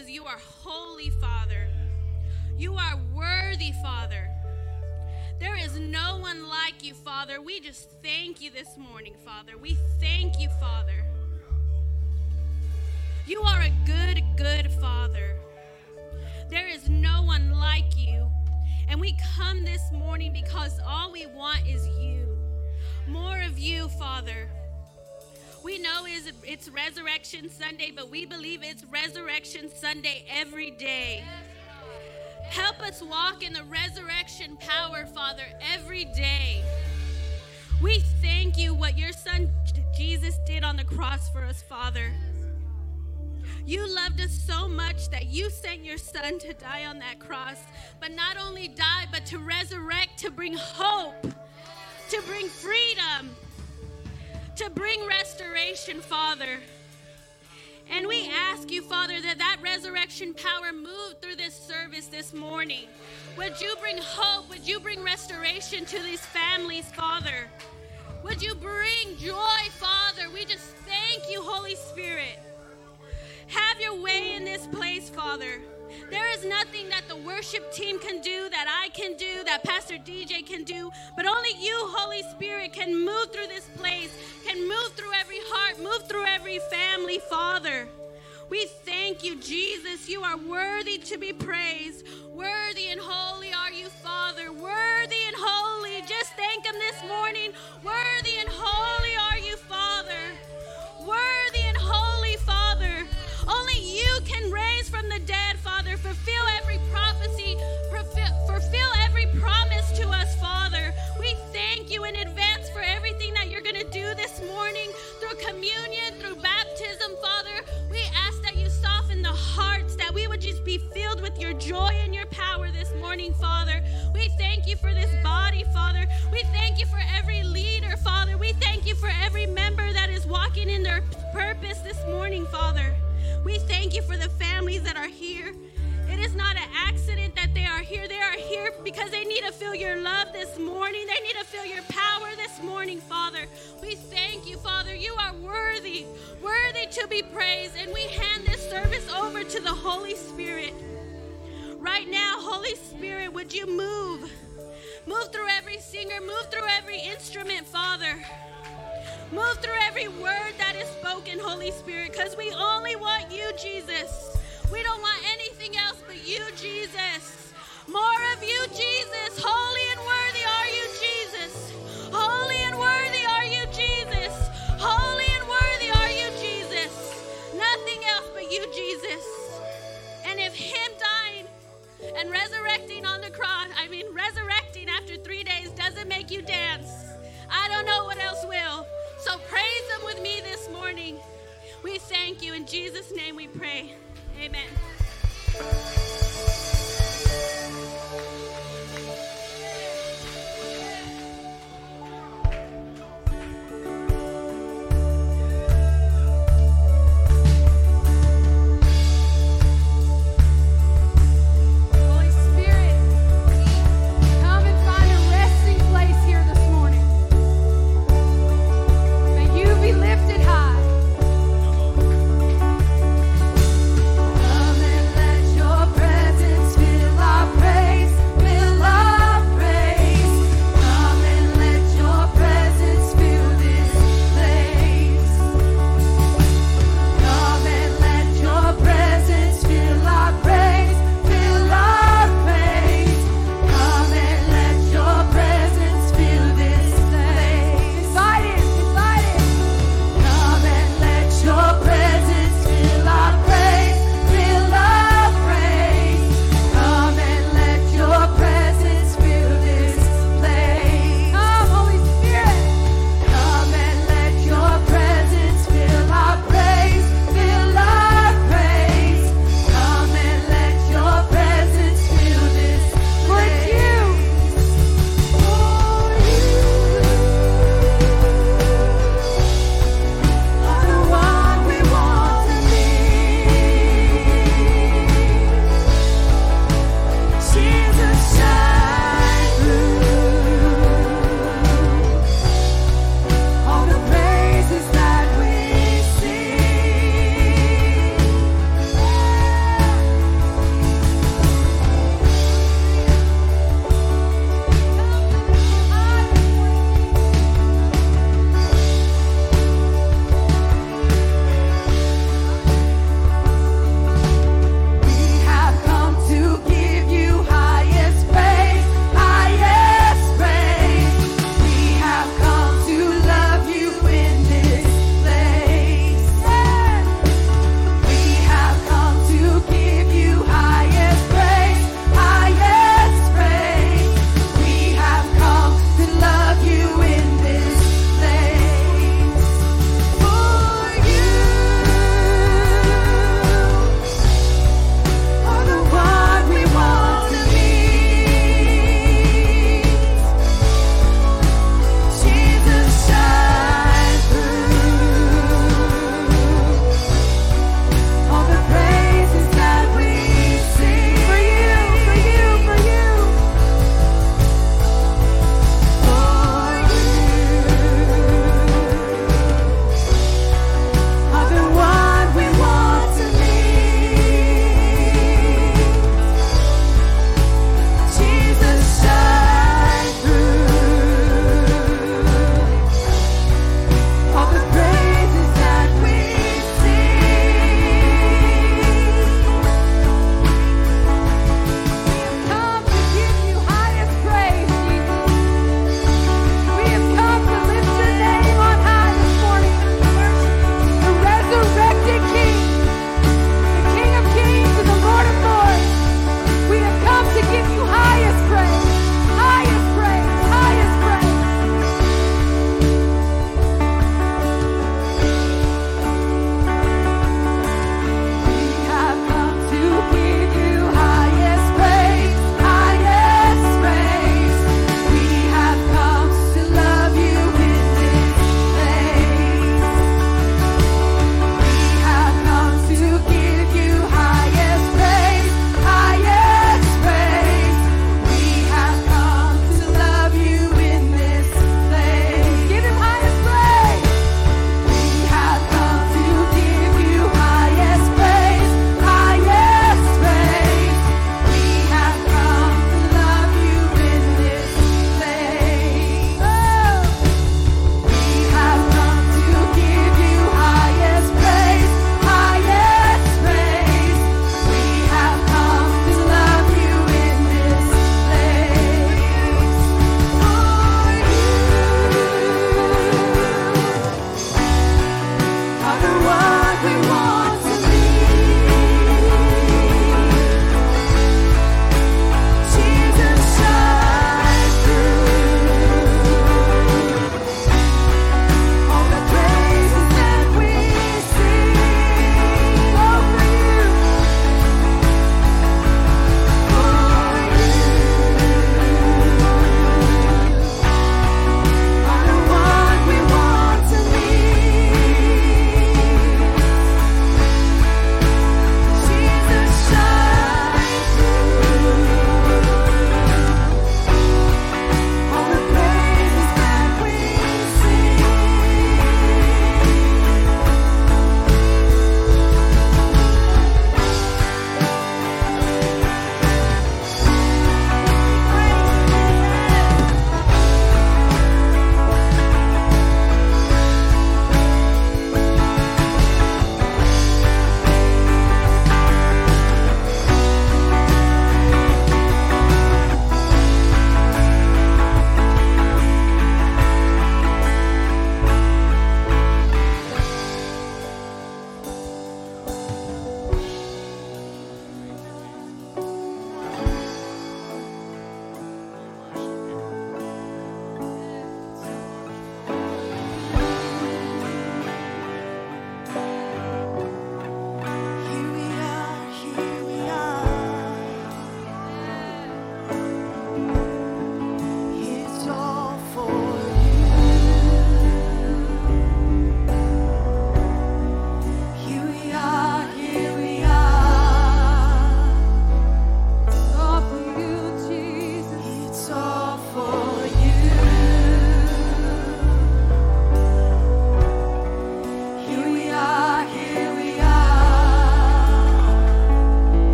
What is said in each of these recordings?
because you are holy, Father. You are worthy, Father. There is no one like you, Father. We just thank you this morning, Father. We thank you, Father. You are a good, good Father. There is no one like you. And we come this morning because all we want is you. More of you, Father. We know is it's Resurrection Sunday, but we believe it's Resurrection Sunday every day. Help us walk in the resurrection power, Father, every day. We thank you what your son Jesus did on the cross for us, Father. You loved us so much that you sent your son to die on that cross, but not only die, but to resurrect, to bring hope, to bring freedom, to bring restoration, Father. And we ask you, Father, that that resurrection power move through this service this morning. Would you bring hope? Would you bring restoration to these families, Father? Would you bring joy, Father? We just thank you, Holy Spirit. Have your way in this place, Father. There is nothing that the worship team can do, that I can do, that Pastor DJ can do, but only you, Holy Spirit, can move through this place, can move through every heart, move through every family, Father. We thank you, Jesus. You are worthy to be praised. Worthy and holy are you, Father. Worthy and holy. Just thank Him this morning. Worthy and holy are you, Father. Worthy you in advance for everything that you're going to do this morning through communion, through baptism, Father. We ask that you soften the hearts, that we would just be filled with your joy and your power this morning, Father. We thank you for this body, Father. We thank you for every leader, Father. We thank you for every member that is walking in their purpose this morning, Father. We thank you for the families that are here. It is not an accident that they are here. They are here because they need to feel your love this morning. They need to feel your power this morning, Father. We thank you, Father. You are worthy, worthy to be praised. And we hand this service over to the Holy Spirit. Right now, Holy Spirit, would you move? Move through every singer, move through every instrument, Father. Move through every word that is spoken, Holy Spirit, because we only want you, Jesus. We don't want anything else but you, Jesus. More of you, Jesus. Holy and worthy are you, Jesus. Holy and worthy are you, Jesus. Holy and worthy are you, Jesus. Nothing else but you, Jesus. And if Him dying and resurrecting on the cross, I mean, resurrecting after three days doesn't make you dance, I don't know what else will. So praise Him with me this morning. We thank you. In Jesus' name we pray. Amen.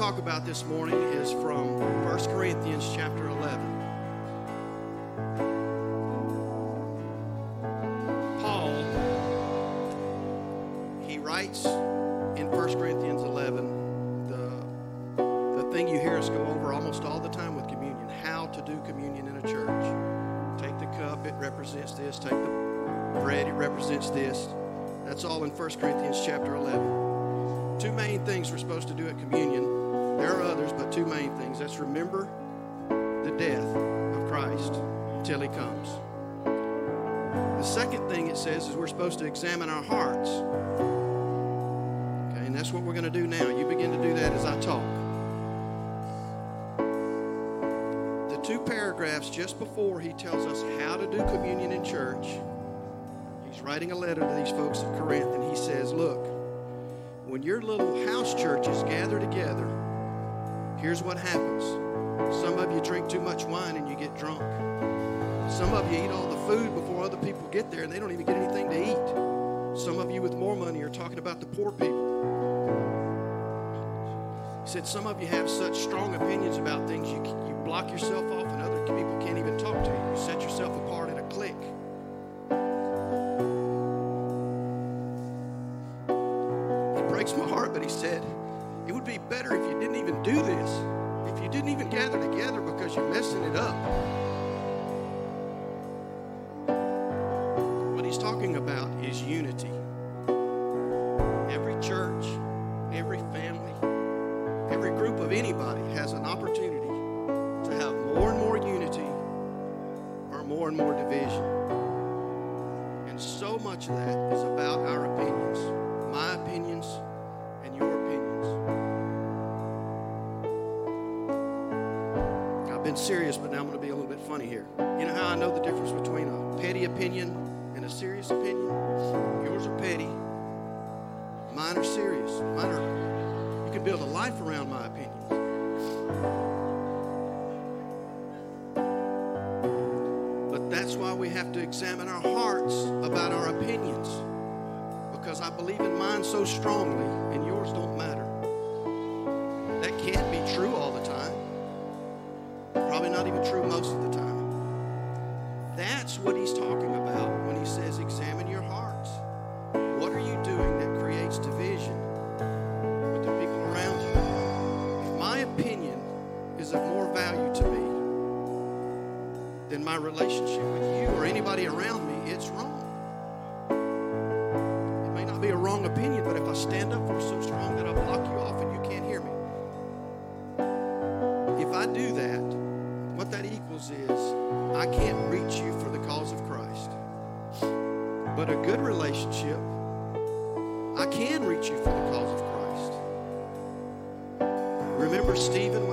Talk about this morning is from 1 Corinthians chapter 11. Paul, he writes in 1 Corinthians 11 the, the thing you hear us go over almost all the time with communion how to do communion in a church. Take the cup, it represents this. Take the bread, it represents this. That's all in 1 Corinthians chapter 11 two main things we're supposed to do at communion. Two main things. That's remember the death of Christ till he comes. The second thing it says is we're supposed to examine our hearts. Okay, and that's what we're going to do now. You begin to do that as I talk. The two paragraphs just before he tells us how to do communion in church, he's writing a letter to these folks at Corinth, and he says, Look, when your little house churches gather together, here's what happens. Some of you drink too much wine and you get drunk. Some of you eat all the food before other people get there and they don't even get anything to eat. Some of you with more money are talking about the poor people. He said some of you have such strong opinions about things you, you block yourself off and other people can't even talk to you. You set yourself apart in a clique. It breaks my heart, but he said, it would be better if you didn't even do this. If you didn't even gather together because you're messing it up. What he's talking about is unity. Serious, but now I'm going to be a little bit funny here. You know how I know the difference between a petty opinion and a serious opinion? Yours are petty, mine are serious. Mine are, you can build a life around my opinions. But that's why we have to examine our hearts about our opinions. Because I believe in mine so strongly and yours don't matter. True most of the time. That's what he's talking about when he says examine your hearts. What are you doing that creates division with the people around you? If my opinion is of more value to me than my relationship with you or anybody around me, it's wrong. It may not be a wrong opinion, but if I stand up for so But a good relationship, I can reach you for the cause of Christ. Remember Stephen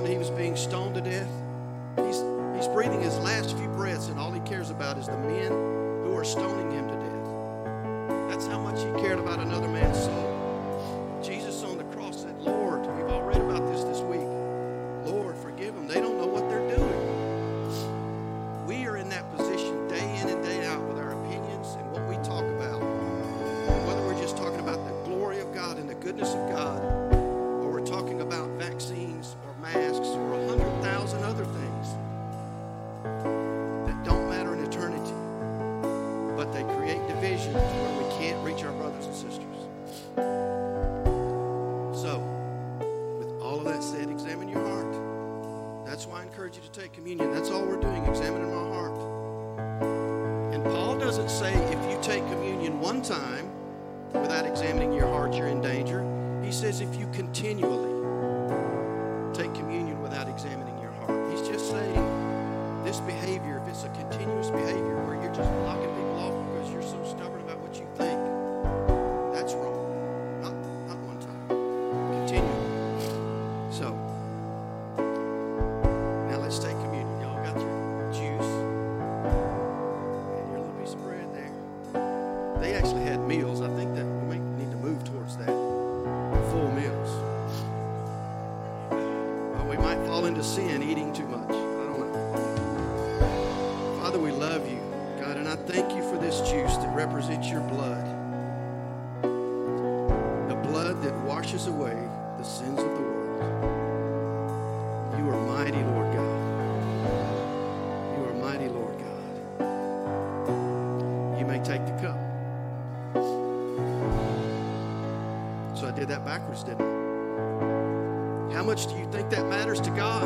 matters, didn't it? How much do you think that matters to God?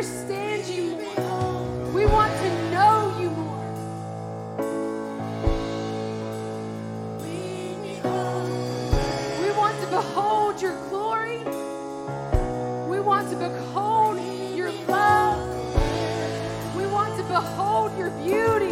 understand you more. We want to know you more. We want to behold your glory. We want to behold your love. We want to behold your beauty.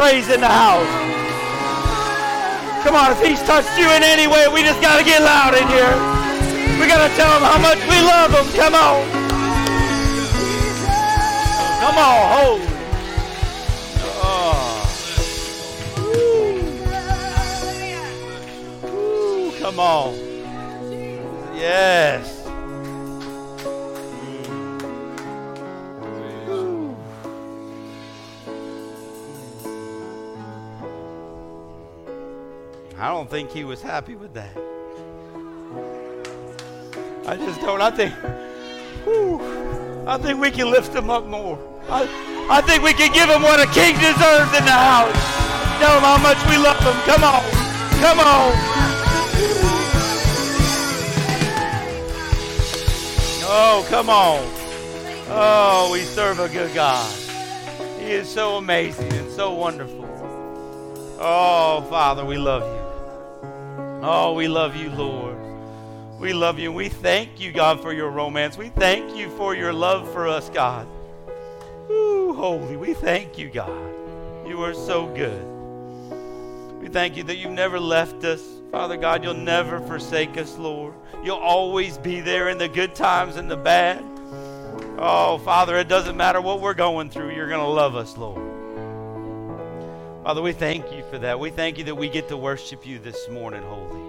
Praise in the house. Come on, if he's touched you in any way, we just got to get loud in here. We got to tell him how much we love him. Come on. Come on, hold. Think he was happy with that. I just don't. I think, whew, I think we can lift him up more. I, I think we can give him what a king deserves in the house. Tell him how much we love him. Come on. Come on. Oh, come on. Oh, we serve a good God. He is so amazing and so wonderful. Oh, Father, we love you. Oh, we love you, Lord. We love you. We thank you, God, for your romance. We thank you for your love for us, God. Ooh, holy. We thank you, God. You are so good. We thank you that you've never left us. Father God, you'll never forsake us, Lord. You'll always be there in the good times and the bad. Oh, Father, it doesn't matter what we're going through, you're going to love us, Lord. Father, we thank you for that. We thank you that we get to worship you this morning, holy.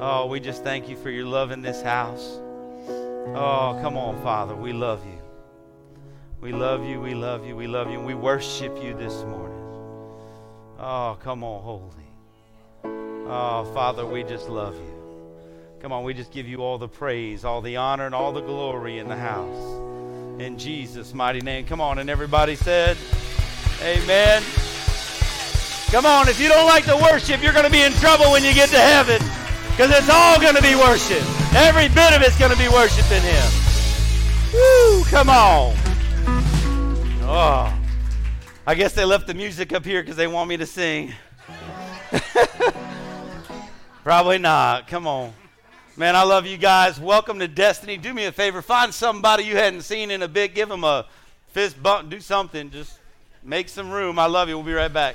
Oh, we just thank you for your love in this house. Oh, come on, Father. We love you. We love you. We love you. We love you. And we worship you this morning. Oh, come on, holy. Oh, Father, we just love you. Come on, we just give you all the praise, all the honor, and all the glory in the house. In Jesus' mighty name. Come on, and everybody said, Amen. Come on, if you don't like the worship, you're going to be in trouble when you get to heaven because it's all going to be worship. Every bit of it's going to be worshiping Him. Woo, come on. Oh, I guess they left the music up here because they want me to sing. Probably not. Come on. Man, I love you guys. Welcome to Destiny. Do me a favor. Find somebody you hadn't seen in a bit. Give them a fist bump. Do something. Just make some room. I love you. We'll be right back.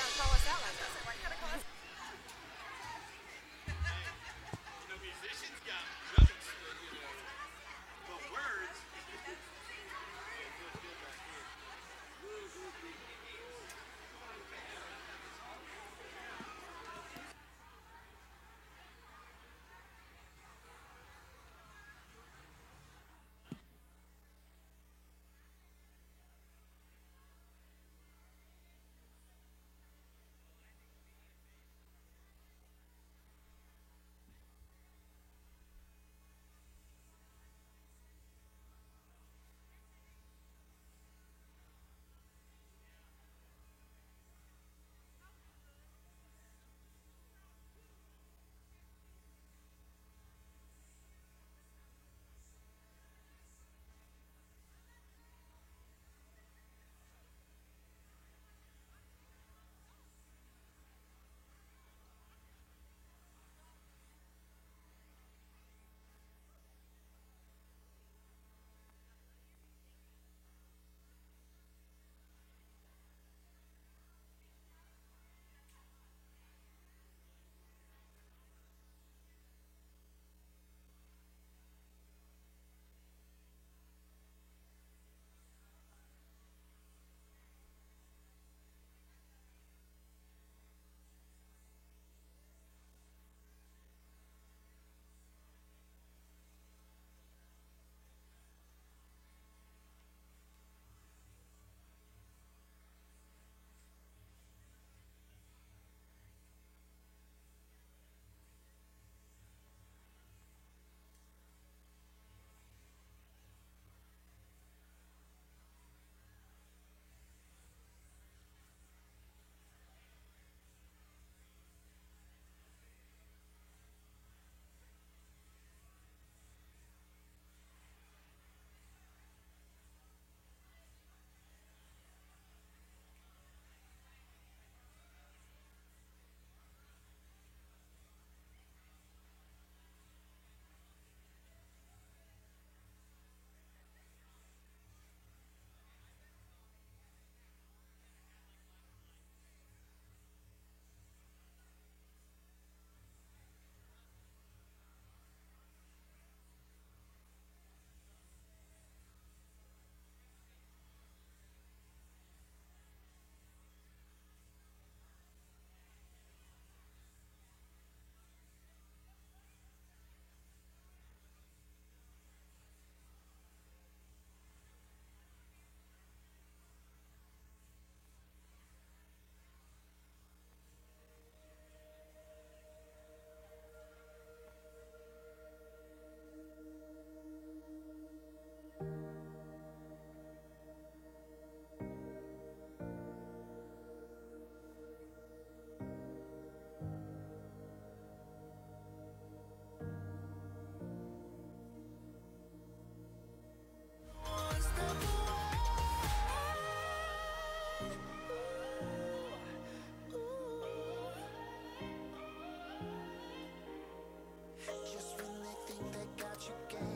Just when they think they got you, game.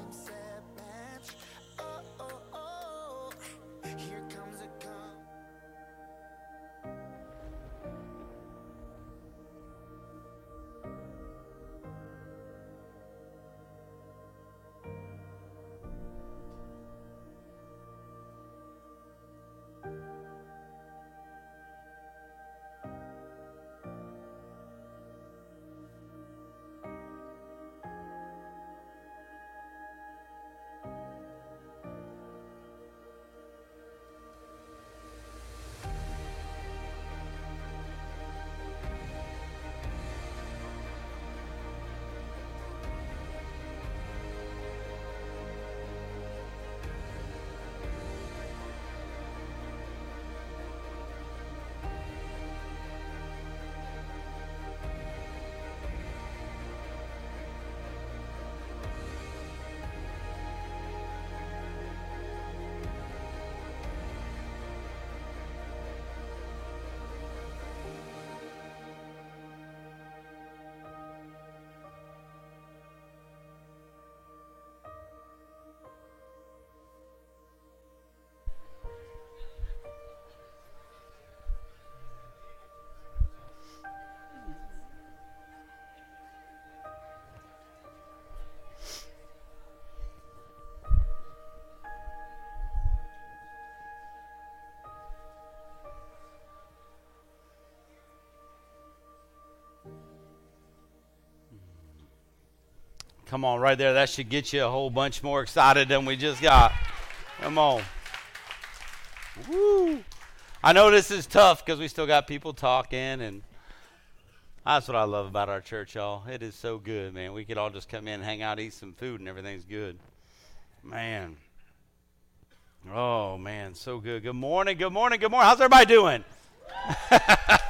Come on, right there. That should get you a whole bunch more excited than we just got. Come on. Woo. I know this is tough because we still got people talking, and that's what I love about our church, y'all. It is so good, man. We could all just come in, hang out, eat some food, and everything's good. Man. Oh, man, so good. Good morning, good morning, good morning. How's everybody doing?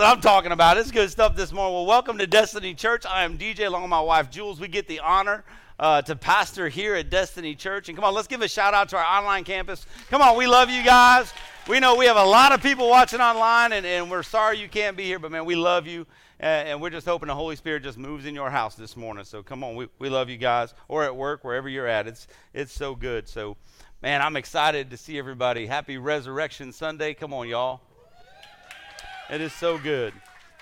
What I'm talking about. It's good stuff this morning. Well, welcome to Destiny Church. I am DJ along with my wife Jules. We get the honor uh, to pastor here at Destiny Church. And come on, let's give a shout out to our online campus. Come on, we love you guys. We know we have a lot of people watching online, and, and we're sorry you can't be here, but man, we love you. And, and we're just hoping the Holy Spirit just moves in your house this morning. So come on, we, we love you guys, or at work, wherever you're at. It's, it's so good. So, man, I'm excited to see everybody. Happy Resurrection Sunday. Come on, y'all. It is so good.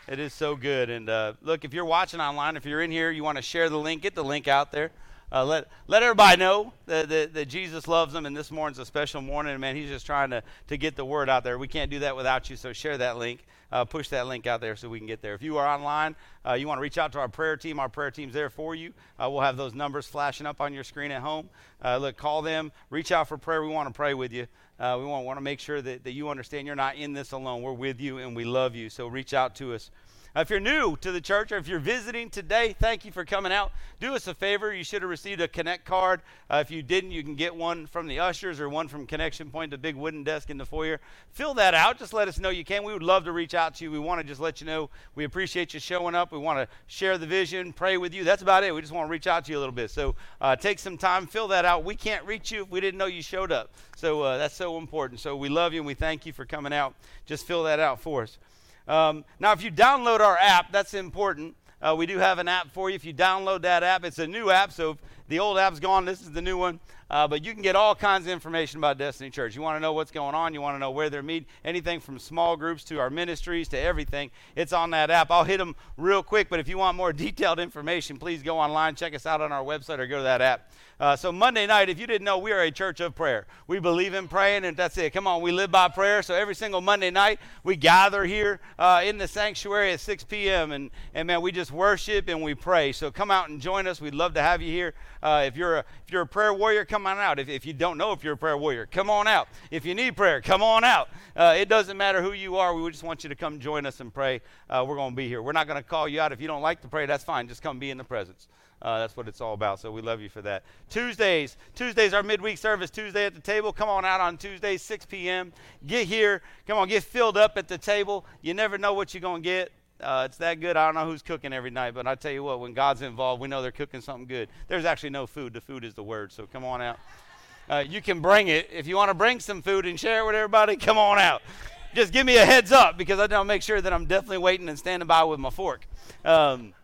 It is so good. And uh, look, if you're watching online, if you're in here, you want to share the link, get the link out there. Uh, let let everybody know that, that, that Jesus loves them, and this morning's a special morning. Man, He's just trying to, to get the word out there. We can't do that without you, so share that link. Uh, push that link out there so we can get there. If you are online, uh, you want to reach out to our prayer team. Our prayer team's there for you. Uh, we'll have those numbers flashing up on your screen at home. Uh, look, call them. Reach out for prayer. We want to pray with you. Uh, we want, to make sure that, that you understand you're not in this alone. We're with you and we love you. So reach out to us. Uh, if you're new to the church or if you're visiting today, thank you for coming out. Do us a favor. You should have received a Connect card. Uh, if you didn't, you can get one from the ushers or one from Connection Point, the big wooden desk in the foyer. Fill that out. Just let us know you can. We would love to reach out to you. We want to just let you know we appreciate you showing up. We want to share the vision, pray with you. That's about it. We just want to reach out to you a little bit. So uh, take some time, fill that out. We can't reach you if we didn't know you showed up. So uh, that's so important. So we love you and we thank you for coming out. Just fill that out for us. Um, now, if you download our app, that's important. Uh, we do have an app for you. If you download that app, it's a new app. So if the old app's gone, this is the new one. Uh, but you can get all kinds of information about Destiny Church. You want to know what's going on. You want to know where they're meeting. Anything from small groups to our ministries to everything. It's on that app. I'll hit them real quick. But if you want more detailed information, please go online, check us out on our website, or go to that app. Uh, so Monday night, if you didn't know, we are a church of prayer. We believe in praying, and that's it. Come on, we live by prayer. So every single Monday night, we gather here uh, in the sanctuary at 6 p.m. and and man, we just worship and we pray. So come out and join us. We'd love to have you here. Uh, if you're a, if you're a prayer warrior, come on out. If, if you don't know if you're a prayer warrior, come on out. If you need prayer, come on out. Uh, it doesn't matter who you are. We just want you to come join us and pray. Uh, we're going to be here. We're not going to call you out if you don't like to pray. That's fine. Just come be in the presence. Uh, that's what it's all about. So we love you for that. Tuesdays, Tuesdays our midweek service. Tuesday at the table. Come on out on Tuesdays, 6 p.m. Get here. Come on, get filled up at the table. You never know what you're gonna get. Uh, it's that good. I don't know who's cooking every night, but I tell you what, when God's involved, we know they're cooking something good. There's actually no food. The food is the word. So come on out. Uh, you can bring it if you want to bring some food and share it with everybody. Come on out. Just give me a heads up because I don't make sure that I'm definitely waiting and standing by with my fork. Um,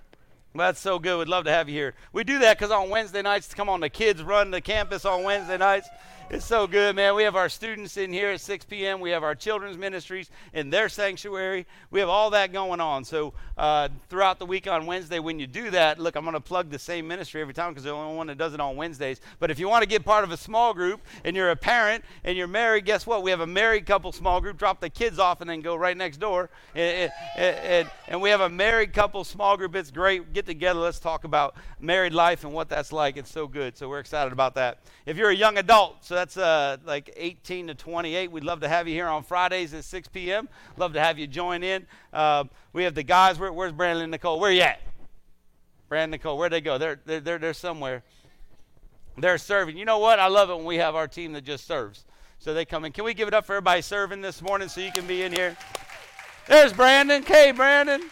that's so good. We'd love to have you here. We do that because on Wednesday nights, come on, the kids run the campus on Wednesday nights. It's so good, man. We have our students in here at 6 p.m. We have our children's ministries in their sanctuary. We have all that going on. So uh, throughout the week on Wednesday, when you do that, look, I'm going to plug the same ministry every time because they're the only one that does it on Wednesdays. But if you want to get part of a small group and you're a parent and you're married, guess what? We have a married couple small group. Drop the kids off and then go right next door. And, and, and, and we have a married couple small group. It's great. Get together. Let's talk about married life and what that's like. It's so good. So we're excited about that. If you're a young adult, so that's uh, like 18 to 28. We'd love to have you here on Fridays at 6 p.m. Love to have you join in. Uh, we have the guys. Where, where's Brandon and Nicole? Where you at? Brandon and Nicole, where'd they go? They're, they're, they're, they're somewhere. They're serving. You know what? I love it when we have our team that just serves. So they come in. Can we give it up for everybody serving this morning so you can be in here? There's Brandon. Hey, Brandon.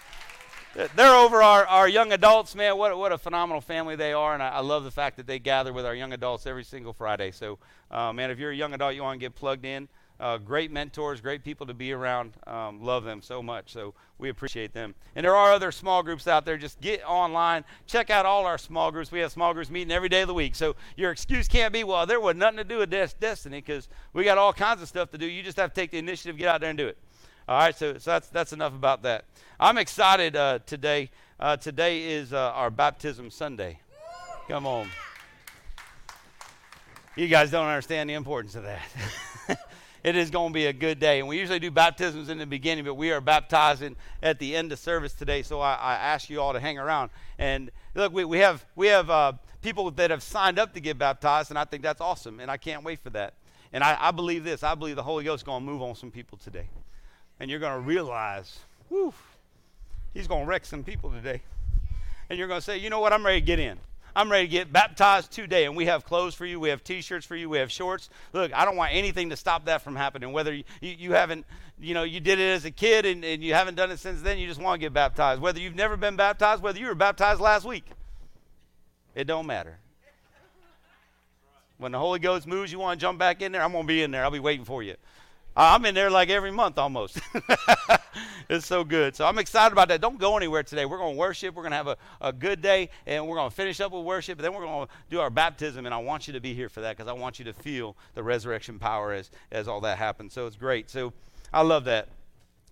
They're over our, our young adults, man. What, what a phenomenal family they are. And I, I love the fact that they gather with our young adults every single Friday. So, uh, man, if you're a young adult, you want to get plugged in. Uh, great mentors, great people to be around. Um, love them so much. So we appreciate them. And there are other small groups out there. Just get online, check out all our small groups. We have small groups meeting every day of the week. So your excuse can't be, well, there was nothing to do with Des- Destiny because we got all kinds of stuff to do. You just have to take the initiative, get out there and do it. All right, so, so that's, that's enough about that. I'm excited uh, today. Uh, today is uh, our baptism Sunday. Come on. You guys don't understand the importance of that. it is going to be a good day. And we usually do baptisms in the beginning, but we are baptizing at the end of service today. So I, I ask you all to hang around. And look, we, we have, we have uh, people that have signed up to get baptized, and I think that's awesome. And I can't wait for that. And I, I believe this I believe the Holy Ghost is going to move on some people today and you're going to realize, whew, he's going to wreck some people today. And you're going to say, you know what, I'm ready to get in. I'm ready to get baptized today. And we have clothes for you. We have t-shirts for you. We have shorts. Look, I don't want anything to stop that from happening. Whether you, you, you haven't, you know, you did it as a kid and, and you haven't done it since then, you just want to get baptized. Whether you've never been baptized, whether you were baptized last week, it don't matter. When the Holy Ghost moves, you want to jump back in there, I'm going to be in there. I'll be waiting for you. I'm in there like every month almost. it's so good. So I'm excited about that. Don't go anywhere today. We're going to worship. We're going to have a, a good day, and we're going to finish up with worship. Then we're going to do our baptism, and I want you to be here for that because I want you to feel the resurrection power as, as all that happens. So it's great. So I love that.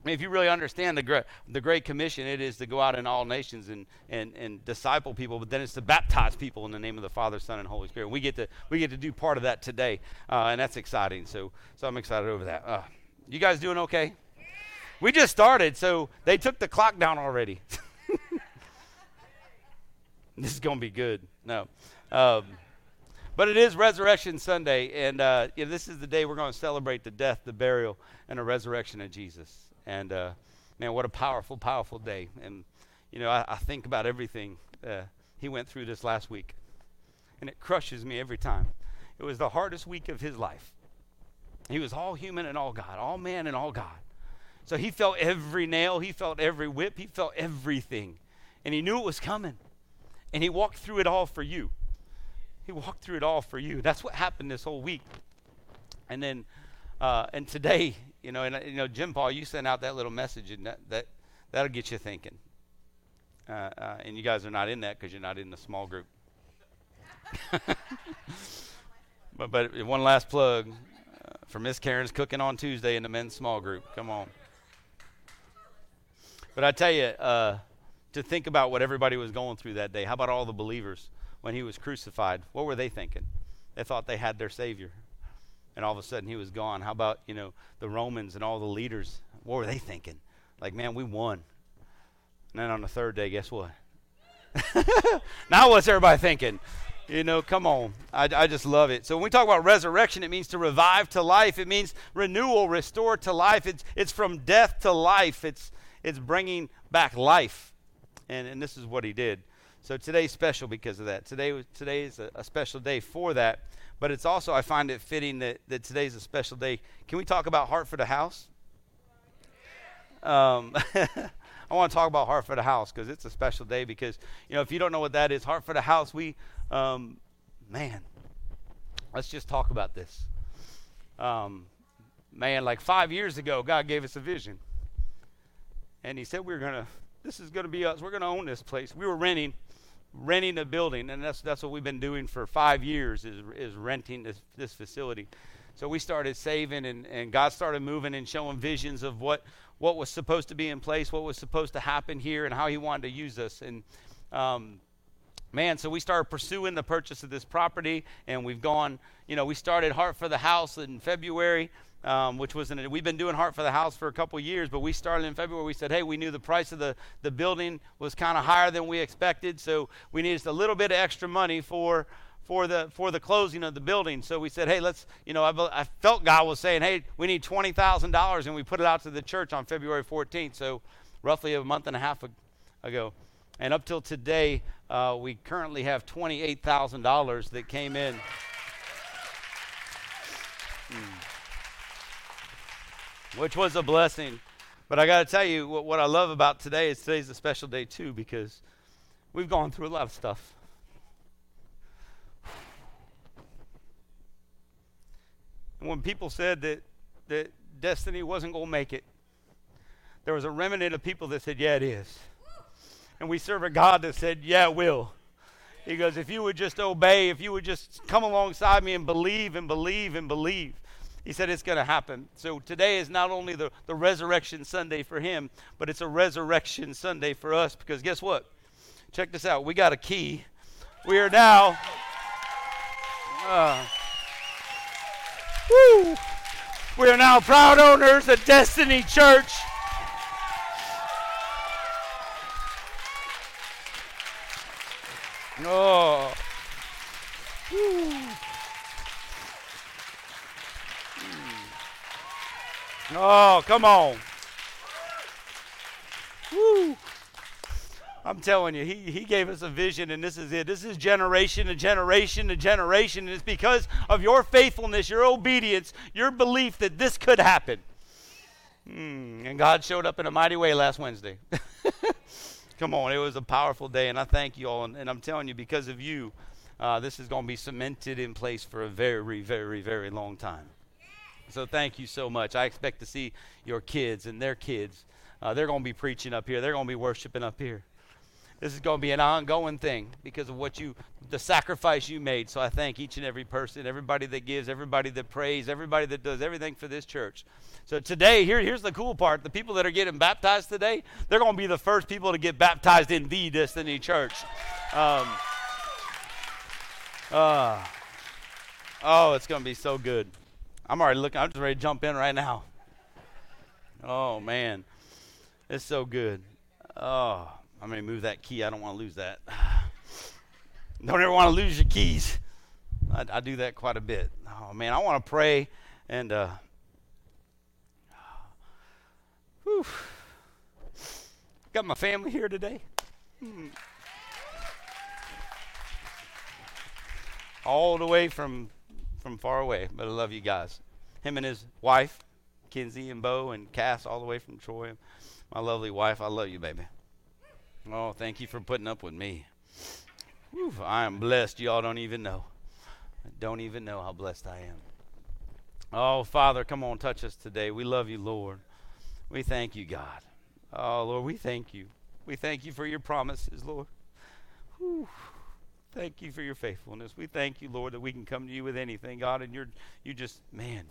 If you really understand the great, the great commission, it is to go out in all nations and, and, and disciple people, but then it's to baptize people in the name of the Father, Son, and Holy Spirit. We get to we get to do part of that today, uh, and that's exciting. So so I'm excited over that. Uh, you guys doing okay? We just started, so they took the clock down already. this is gonna be good. No. Um, but it is Resurrection Sunday, and uh, you know, this is the day we're going to celebrate the death, the burial, and the resurrection of Jesus. And uh, man, what a powerful, powerful day. And, you know, I, I think about everything uh, he went through this last week, and it crushes me every time. It was the hardest week of his life. He was all human and all God, all man and all God. So he felt every nail, he felt every whip, he felt everything. And he knew it was coming. And he walked through it all for you. He walked through it all for you. That's what happened this whole week. And then, uh, and today, you know, and you know, Jim Paul, you sent out that little message, and that, that that'll get you thinking. Uh, uh, and you guys are not in that because you're not in the small group. but but one last plug uh, for Miss Karen's cooking on Tuesday in the men's small group. Come on. But I tell you, uh, to think about what everybody was going through that day. How about all the believers when he was crucified? What were they thinking? They thought they had their Savior and all of a sudden he was gone. How about, you know, the Romans and all the leaders? What were they thinking? Like, man, we won. And then on the third day, guess what? now what's everybody thinking? You know, come on. I, I just love it. So when we talk about resurrection, it means to revive to life. It means renewal, restore to life. It's, it's from death to life. It's, it's bringing back life. And, and this is what he did. So today's special because of that. Today, today is a, a special day for that. But it's also, I find it fitting that, that today's a special day. Can we talk about Heart for the House? Um, I want to talk about Heart for the House because it's a special day. Because, you know, if you don't know what that is, Heart for the House, we, um, man, let's just talk about this. Um, man, like five years ago, God gave us a vision. And He said we're going to this is to be us. We're to own this place. We were renting, renting a building, and that's that's what we've been doing for five years is is renting this this facility. So we started saving, and, and God started moving and showing visions of what what was supposed to be in place, what was supposed to happen here, and how He wanted to use us. And um, man, so we started pursuing the purchase of this property, and we've gone. You know, we started Heart for the House in February um, which was an, we've been doing Heart for the House for a couple years, but we started in February. We said, hey, we knew the price of the, the building was kind of higher than we expected, so we needed a little bit of extra money for for the for the closing of the building. So we said, hey, let's you know I, I felt God was saying, hey, we need twenty thousand dollars, and we put it out to the church on February 14th, so roughly a month and a half ago. And up till today, uh, we currently have twenty-eight thousand dollars that came in. Hmm which was a blessing. But I got to tell you, what, what I love about today is today's a special day too because we've gone through a lot of stuff. And when people said that, that destiny wasn't going to make it, there was a remnant of people that said, Yeah, it is. And we serve a God that said, Yeah, it will. He goes, If you would just obey, if you would just come alongside me and believe and believe and believe, he said it's going to happen. So today is not only the, the resurrection Sunday for him, but it's a resurrection Sunday for us because guess what? Check this out. We got a key. We are now. Uh, woo, we are now proud owners of Destiny Church. Oh. Woo. Oh, come on. Woo. I'm telling you, he, he gave us a vision, and this is it. This is generation to generation to generation. And it's because of your faithfulness, your obedience, your belief that this could happen. Hmm. And God showed up in a mighty way last Wednesday. Come on, it was a powerful day, and I thank you all. And, and I'm telling you, because of you, uh, this is going to be cemented in place for a very, very, very long time. So thank you so much. I expect to see your kids and their kids. Uh, they're going to be preaching up here. They're going to be worshiping up here. This is going to be an ongoing thing because of what you, the sacrifice you made. So I thank each and every person, everybody that gives, everybody that prays, everybody that does everything for this church. So today, here, here's the cool part: the people that are getting baptized today, they're going to be the first people to get baptized in the Destiny Church. Um, uh, oh, it's going to be so good. I'm already looking. I'm just ready to jump in right now. Oh man, it's so good. Oh, I'm gonna move that key. I don't want to lose that. Don't ever want to lose your keys. I, I, do that quite a bit. Oh man, I want to pray and. Uh, whew, got my family here today. Hmm. All the way from from far away, but I love you guys. Him and his wife, Kinsey and Bo and Cass, all the way from Troy. My lovely wife, I love you, baby. Oh, thank you for putting up with me. Whew, I am blessed. Y'all don't even know. Don't even know how blessed I am. Oh, Father, come on, touch us today. We love you, Lord. We thank you, God. Oh, Lord, we thank you. We thank you for your promises, Lord. Whew. Thank you for your faithfulness. We thank you, Lord, that we can come to you with anything, God, and you're you just man,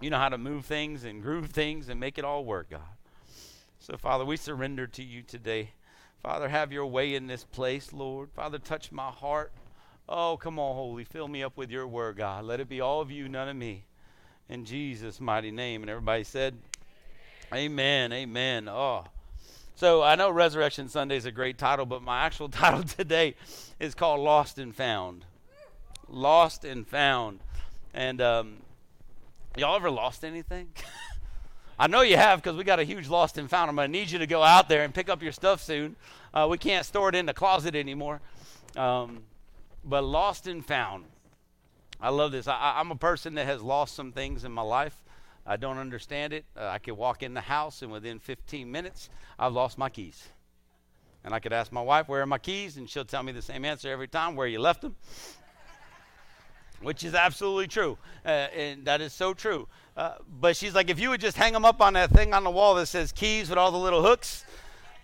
you know how to move things and groove things and make it all work, God. So, Father, we surrender to you today. Father, have your way in this place, Lord. Father, touch my heart. Oh, come on, Holy. Fill me up with your word, God. Let it be all of you, none of me. In Jesus' mighty name. And everybody said, Amen. Amen. Oh. So I know Resurrection Sunday is a great title, but my actual title today is called Lost and Found. Lost and Found. And um, y'all ever lost anything? I know you have because we got a huge lost and found. I'm going to need you to go out there and pick up your stuff soon. Uh, we can't store it in the closet anymore. Um, but lost and found. I love this. I, I'm a person that has lost some things in my life. I don't understand it. Uh, I could walk in the house and within 15 minutes, I've lost my keys. And I could ask my wife, Where are my keys? And she'll tell me the same answer every time, Where you left them. Which is absolutely true. Uh, and that is so true. Uh, but she's like, If you would just hang them up on that thing on the wall that says keys with all the little hooks,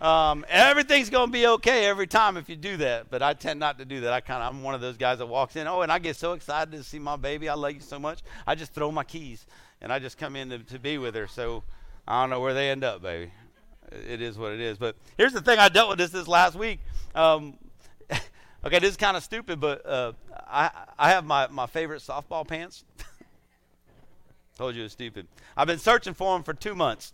Um, everything's going to be okay every time if you do that, but I tend not to do that. I kind of I'm one of those guys that walks in. Oh, and I get so excited to see my baby. I love you so much. I just throw my keys and I just come in to, to be with her. So I don't know where they end up, baby. It is what it is. But here's the thing: I dealt with this this last week. Um, okay, this is kind of stupid, but uh, I I have my my favorite softball pants. Told you it's stupid. I've been searching for them for two months.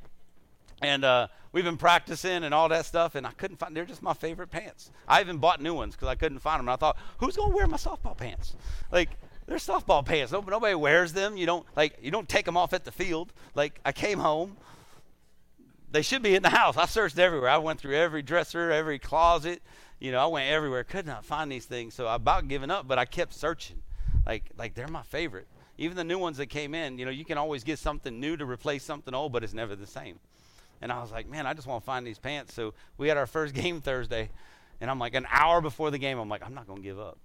and uh, we've been practicing and all that stuff, and I couldn't find. They're just my favorite pants. I even bought new ones because I couldn't find them. And I thought, who's gonna wear my softball pants? Like they're softball pants. Nobody, wears them. You don't like you don't take them off at the field. Like I came home. They should be in the house. I searched everywhere. I went through every dresser, every closet. You know, I went everywhere. Could not find these things. So I about given up, but I kept searching. Like like they're my favorite. Even the new ones that came in, you know, you can always get something new to replace something old, but it's never the same. And I was like, man, I just want to find these pants. So we had our first game Thursday, and I'm like, an hour before the game, I'm like, I'm not going to give up.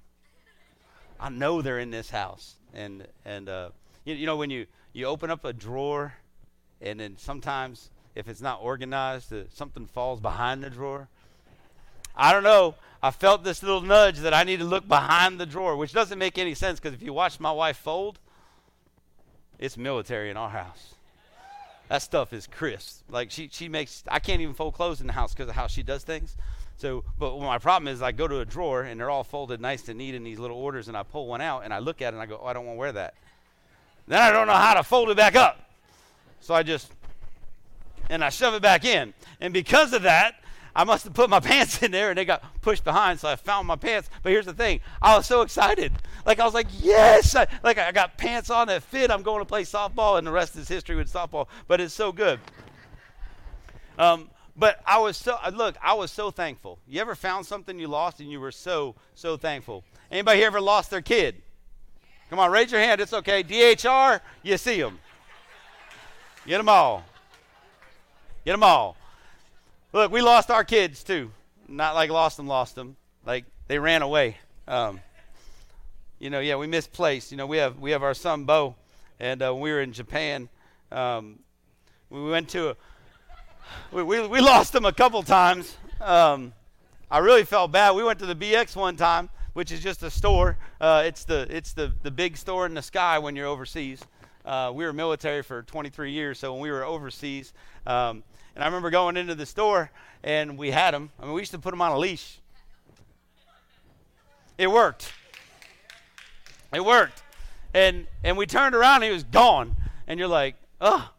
I know they're in this house. And and uh, you, you know when you you open up a drawer, and then sometimes if it's not organized, uh, something falls behind the drawer. I don't know. I felt this little nudge that I need to look behind the drawer, which doesn't make any sense because if you watch my wife fold, it's military in our house. That stuff is crisp. Like she she makes I can't even fold clothes in the house because of how she does things. So, but my problem is I go to a drawer and they're all folded nice and neat in these little orders, and I pull one out and I look at it and I go, oh, I don't want to wear that. Then I don't know how to fold it back up. So I just and I shove it back in. And because of that, I must have put my pants in there and they got pushed behind, so I found my pants. But here's the thing I was so excited. Like, I was like, yes! I, like, I got pants on that fit. I'm going to play softball, and the rest is history with softball. But it's so good. Um, but I was so, uh, look, I was so thankful. You ever found something you lost and you were so, so thankful? Anybody here ever lost their kid? Come on, raise your hand. It's okay. DHR, you see them. Get them all. Get them all. Look, we lost our kids too. Not like lost them, lost them. Like they ran away. Um, you know, yeah, we misplaced. You know, we have we have our son Bo, and uh, we were in Japan, um, we went to a. We, we, we lost them a couple times. Um, I really felt bad. We went to the BX one time, which is just a store. Uh, it's the it's the the big store in the sky when you're overseas. Uh, we were military for 23 years, so when we were overseas, um, and I remember going into the store and we had them. I mean, we used to put them on a leash. It worked. It worked. And and we turned around and he was gone. And you're like, oh.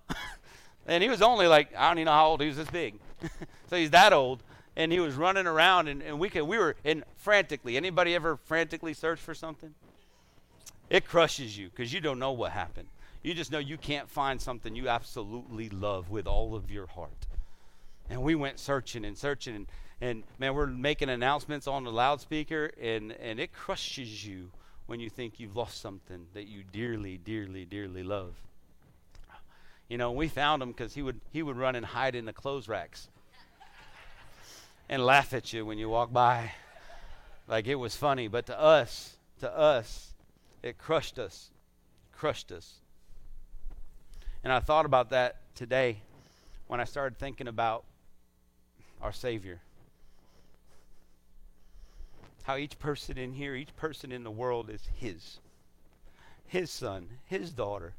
And he was only like, I don't even know how old he was this big. so he's that old. And he was running around and, and we could we were in frantically. Anybody ever frantically search for something? It crushes you because you don't know what happened. You just know you can't find something you absolutely love with all of your heart. And we went searching and searching, and, and man, we're making announcements on the loudspeaker, and, and it crushes you when you think you've lost something that you dearly, dearly, dearly love. You know, we found him because he would he would run and hide in the clothes racks and laugh at you when you walk by, like it was funny. But to us, to us, it crushed us, crushed us. And I thought about that today when I started thinking about our Savior. How each person in here, each person in the world is His. His son, His daughter.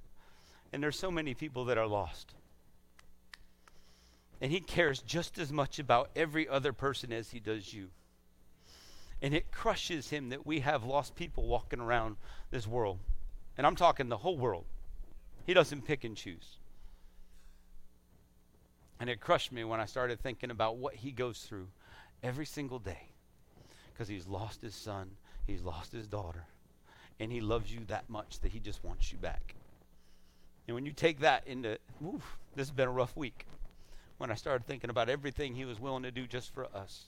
And there's so many people that are lost. And He cares just as much about every other person as He does you. And it crushes Him that we have lost people walking around this world. And I'm talking the whole world. He doesn't pick and choose. And it crushed me when I started thinking about what he goes through every single day. Because he's lost his son, he's lost his daughter, and he loves you that much that he just wants you back. And when you take that into, oof, this has been a rough week. When I started thinking about everything he was willing to do just for us.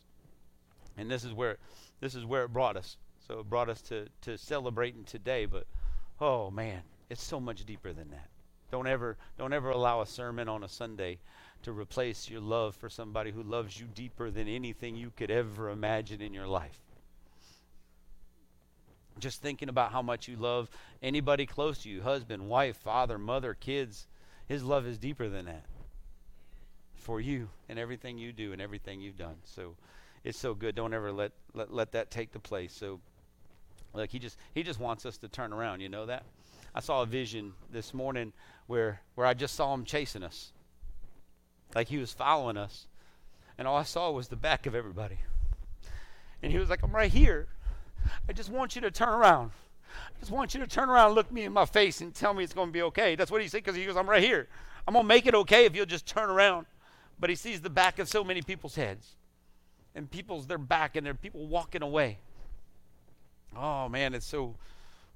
And this is where this is where it brought us. So it brought us to, to celebrating today, but oh man, it's so much deeper than that. Don't ever don't ever allow a sermon on a Sunday to replace your love for somebody who loves you deeper than anything you could ever imagine in your life. Just thinking about how much you love anybody close to you, husband, wife, father, mother, kids, his love is deeper than that. for you and everything you do and everything you've done. So it's so good. Don't ever let, let, let that take the place. So like he just he just wants us to turn around, you know that? I saw a vision this morning where where I just saw him chasing us. Like he was following us. And all I saw was the back of everybody. And he was like, I'm right here. I just want you to turn around. I just want you to turn around and look me in my face and tell me it's going to be okay. That's what he said because he goes, I'm right here. I'm going to make it okay if you'll just turn around. But he sees the back of so many people's heads. And people's their back and there are people walking away. Oh man, it's so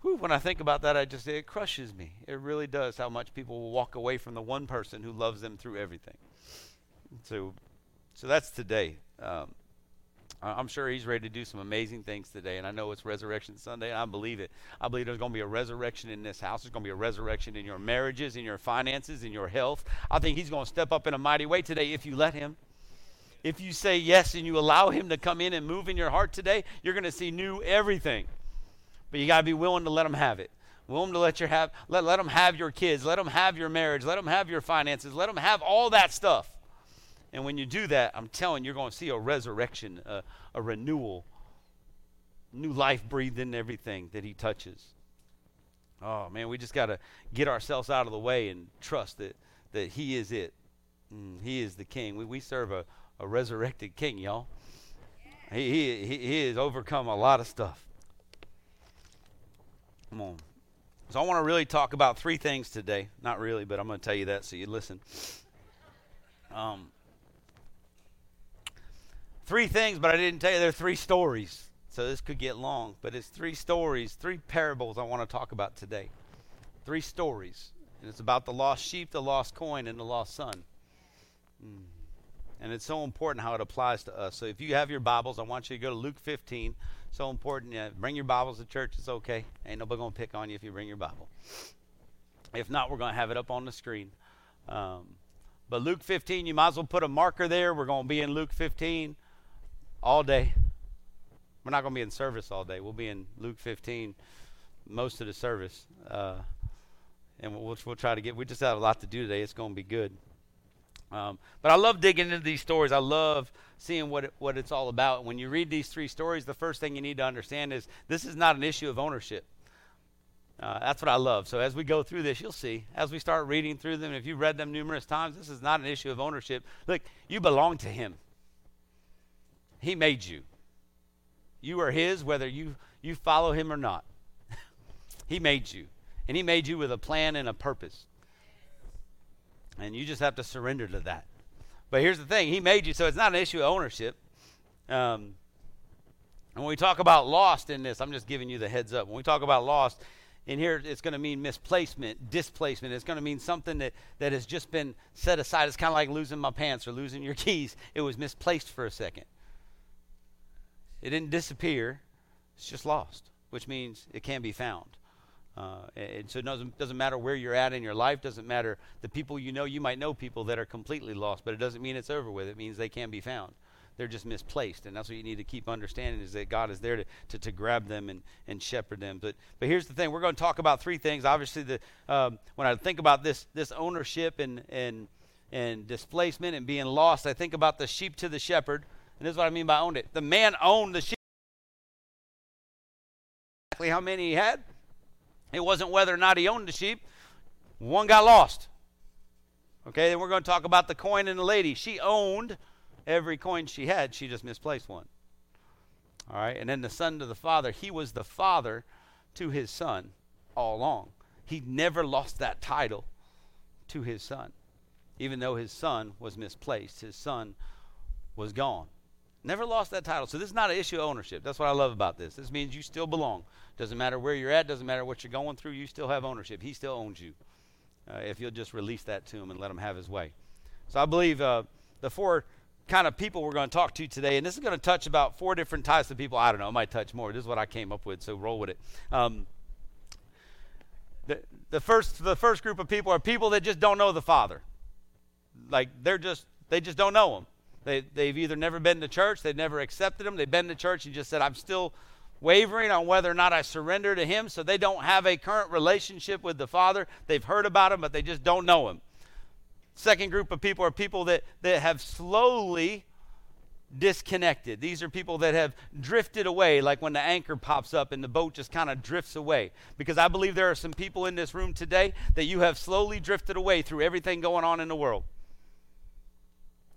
whew, when I think about that I just it crushes me. It really does how much people will walk away from the one person who loves them through everything. So so that's today. Um, I'm sure he's ready to do some amazing things today, and I know it's Resurrection Sunday, and I believe it. I believe there's going to be a resurrection in this house. There's going to be a resurrection in your marriages, in your finances, in your health. I think he's going to step up in a mighty way today if you let him. If you say yes and you allow him to come in and move in your heart today, you're going to see new everything. But you got to be willing to let him have it. Willing to let your have let let him have your kids, let him have your marriage, let him have your finances, let him have all that stuff. And when you do that, I'm telling you, you're going to see a resurrection, a, a renewal, new life breathed in everything that He touches. Oh, man, we just got to get ourselves out of the way and trust that, that He is it. Mm, he is the King. We, we serve a, a resurrected King, y'all. He, he, he has overcome a lot of stuff. Come on. So I want to really talk about three things today. Not really, but I'm going to tell you that so you listen. Um, three things, but I didn't tell you there are three stories. So this could get long, but it's three stories, three parables I want to talk about today. Three stories. And it's about the lost sheep, the lost coin, and the lost son. Mm. And it's so important how it applies to us. So if you have your Bibles, I want you to go to Luke 15. So important. Yeah, bring your Bibles to church. It's okay. Ain't nobody going to pick on you if you bring your Bible. If not, we're going to have it up on the screen. Um, but Luke 15, you might as well put a marker there. We're going to be in Luke 15 all day. We're not going to be in service all day. We'll be in Luke 15 most of the service. Uh, and we'll, we'll try to get, we just have a lot to do today. It's going to be good. Um, but I love digging into these stories. I love seeing what it, what it's all about. When you read these three stories, the first thing you need to understand is this is not an issue of ownership. Uh, that's what I love. So as we go through this, you'll see as we start reading through them. If you've read them numerous times, this is not an issue of ownership. Look, you belong to Him. He made you. You are His, whether you, you follow Him or not. he made you. And He made you with a plan and a purpose. And you just have to surrender to that. But here's the thing He made you, so it's not an issue of ownership. Um, and when we talk about lost in this, I'm just giving you the heads up. When we talk about lost, in here it's going to mean misplacement, displacement. It's going to mean something that, that has just been set aside. It's kind of like losing my pants or losing your keys. It was misplaced for a second. It didn't disappear, it's just lost, which means it can be found. Uh, and so it doesn't, doesn't matter where you're at in your life, doesn't matter the people you know. You might know people that are completely lost, but it doesn't mean it's over with. It means they can be found. They're just misplaced. And that's what you need to keep understanding is that God is there to, to, to grab them and, and shepherd them. But, but here's the thing we're going to talk about three things. Obviously, the, um, when I think about this, this ownership and, and, and displacement and being lost, I think about the sheep to the shepherd. And this is what I mean by owned it. The man owned the sheep. Exactly how many he had. It wasn't whether or not he owned the sheep. One got lost. Okay, then we're going to talk about the coin and the lady. She owned every coin she had, she just misplaced one. All right, and then the son to the father. He was the father to his son all along. He never lost that title to his son, even though his son was misplaced. His son was gone. Never lost that title. So this is not an issue of ownership. That's what I love about this. This means you still belong. Doesn't matter where you're at. Doesn't matter what you're going through. You still have ownership. He still owns you. Uh, if you'll just release that to him and let him have his way. So I believe uh, the four kind of people we're going to talk to today, and this is going to touch about four different types of people. I don't know. It might touch more. This is what I came up with. So roll with it. Um, the, the first the first group of people are people that just don't know the Father. Like they're just they just don't know him. They, they've either never been to church, they've never accepted him, they've been to church and just said, I'm still wavering on whether or not I surrender to him, so they don't have a current relationship with the Father. They've heard about him, but they just don't know him. Second group of people are people that, that have slowly disconnected. These are people that have drifted away, like when the anchor pops up and the boat just kind of drifts away. Because I believe there are some people in this room today that you have slowly drifted away through everything going on in the world.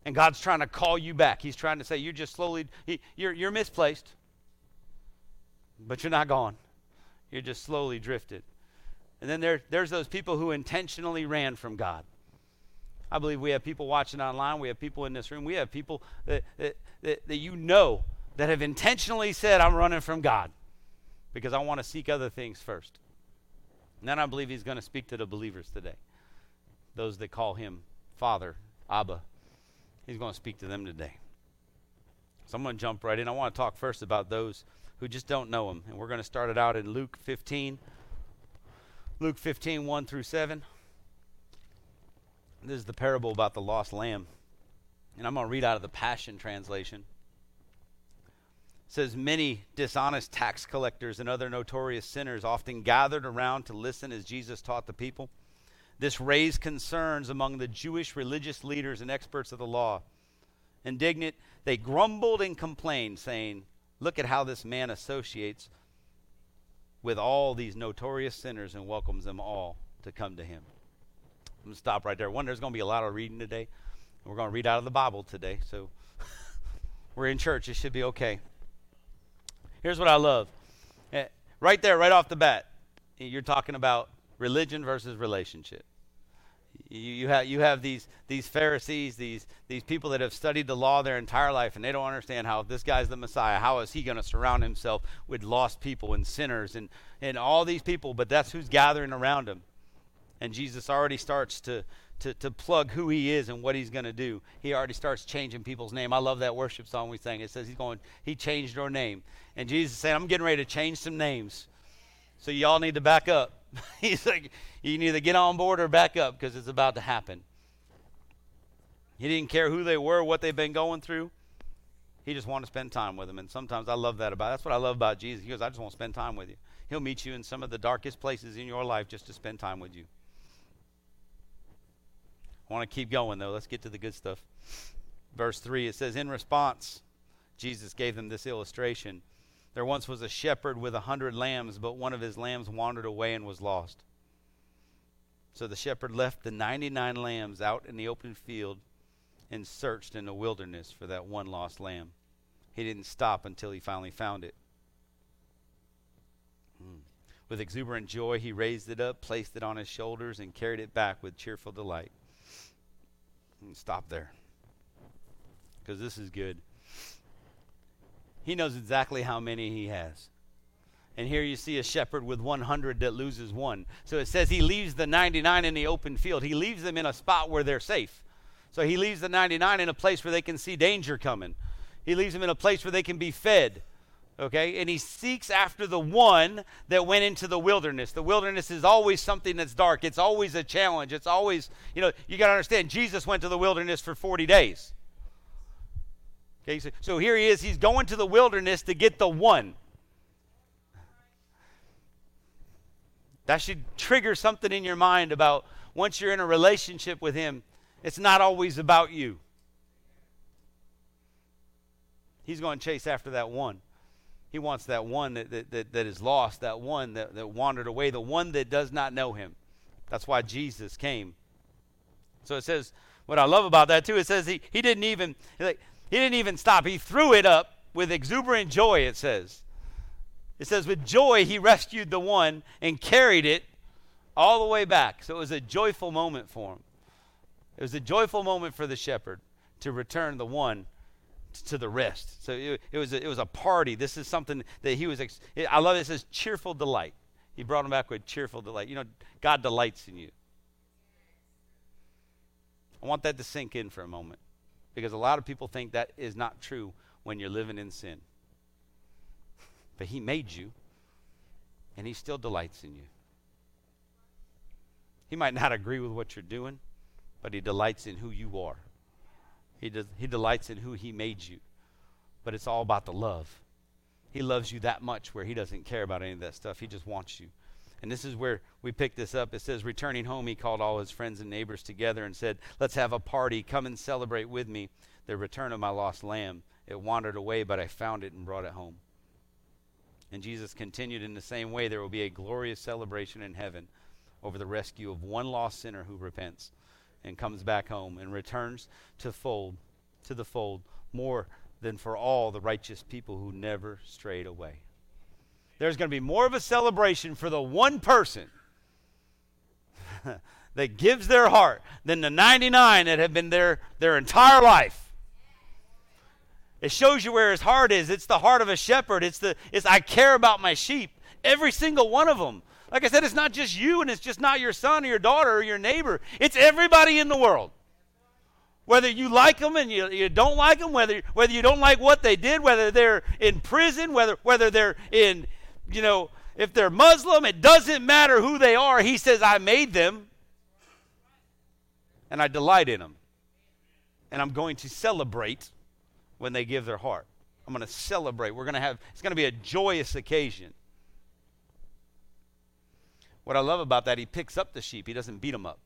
And God's trying to call you back. He's trying to say, You're just slowly, he, you're, you're misplaced, but you're not gone. You're just slowly drifted. And then there, there's those people who intentionally ran from God. I believe we have people watching online. We have people in this room. We have people that, that, that, that you know that have intentionally said, I'm running from God because I want to seek other things first. And then I believe he's going to speak to the believers today, those that call him Father, Abba. He's going to speak to them today. So I'm going to jump right in. I want to talk first about those who just don't know him. And we're going to start it out in Luke 15. Luke 15, 1 through 7. This is the parable about the lost lamb. And I'm going to read out of the Passion Translation. It says, Many dishonest tax collectors and other notorious sinners often gathered around to listen as Jesus taught the people. This raised concerns among the Jewish religious leaders and experts of the law. Indignant, they grumbled and complained, saying, Look at how this man associates with all these notorious sinners and welcomes them all to come to him. I'm going to stop right there. One, there's going to be a lot of reading today. We're going to read out of the Bible today. So we're in church. It should be okay. Here's what I love. Eh, right there, right off the bat, you're talking about religion versus relationship. You, you, have, you have these, these Pharisees, these, these people that have studied the law their entire life, and they don't understand how this guy's the Messiah. How is he going to surround himself with lost people and sinners and, and all these people? But that's who's gathering around him. And Jesus already starts to, to, to plug who he is and what he's going to do. He already starts changing people's name. I love that worship song we sang. It says he's going, he changed your name. And Jesus saying, I'm getting ready to change some names. So y'all need to back up. he's like, you can either get on board or back up because it's about to happen. He didn't care who they were, what they've been going through. He just wanted to spend time with them. And sometimes I love that about That's what I love about Jesus. He goes, I just want to spend time with you. He'll meet you in some of the darkest places in your life just to spend time with you. I want to keep going, though. Let's get to the good stuff. Verse 3 it says, In response, Jesus gave them this illustration. There once was a shepherd with a hundred lambs, but one of his lambs wandered away and was lost. So the shepherd left the 99 lambs out in the open field and searched in the wilderness for that one lost lamb. He didn't stop until he finally found it. Hmm. With exuberant joy, he raised it up, placed it on his shoulders, and carried it back with cheerful delight. Stop there. Because this is good. He knows exactly how many he has. And here you see a shepherd with 100 that loses one. So it says he leaves the 99 in the open field. He leaves them in a spot where they're safe. So he leaves the 99 in a place where they can see danger coming. He leaves them in a place where they can be fed. Okay? And he seeks after the one that went into the wilderness. The wilderness is always something that's dark. It's always a challenge. It's always, you know, you got to understand, Jesus went to the wilderness for 40 days. Okay? So, so here he is. He's going to the wilderness to get the one. That should trigger something in your mind about once you're in a relationship with him, it's not always about you. He's going to chase after that one. He wants that one that, that, that, that is lost, that one that, that wandered away, the one that does not know him. That's why Jesus came. So it says, what I love about that too, it says he, he didn't even like, he didn't even stop. He threw it up with exuberant joy, it says. It says, with joy he rescued the one and carried it all the way back. So it was a joyful moment for him. It was a joyful moment for the shepherd to return the one to the rest. So it, it, was a, it was a party. This is something that he was. Ex- I love it. It says cheerful delight. He brought him back with cheerful delight. You know, God delights in you. I want that to sink in for a moment because a lot of people think that is not true when you're living in sin. But He made you, and He still delights in you. He might not agree with what you're doing, but He delights in who you are. He, does, he delights in who He made you. But it's all about the love. He loves you that much where He doesn't care about any of that stuff. He just wants you. And this is where we pick this up. It says, Returning home, he called all his friends and neighbors together and said, Let's have a party. Come and celebrate with me the return of my lost lamb. It wandered away, but I found it and brought it home. And Jesus continued in the same way there will be a glorious celebration in heaven over the rescue of one lost sinner who repents and comes back home and returns to fold to the fold more than for all the righteous people who never strayed away. There's going to be more of a celebration for the one person that gives their heart than the 99 that have been there their entire life. It shows you where his heart is. It's the heart of a shepherd. It's the it's I care about my sheep. Every single one of them. Like I said, it's not just you and it's just not your son or your daughter or your neighbor. It's everybody in the world. Whether you like them and you, you don't like them, whether, whether you don't like what they did, whether they're in prison, whether, whether they're in, you know, if they're Muslim, it doesn't matter who they are. He says, I made them and I delight in them. And I'm going to celebrate when they give their heart. I'm going to celebrate. We're going to have, it's going to be a joyous occasion. What I love about that, he picks up the sheep, he doesn't beat them up.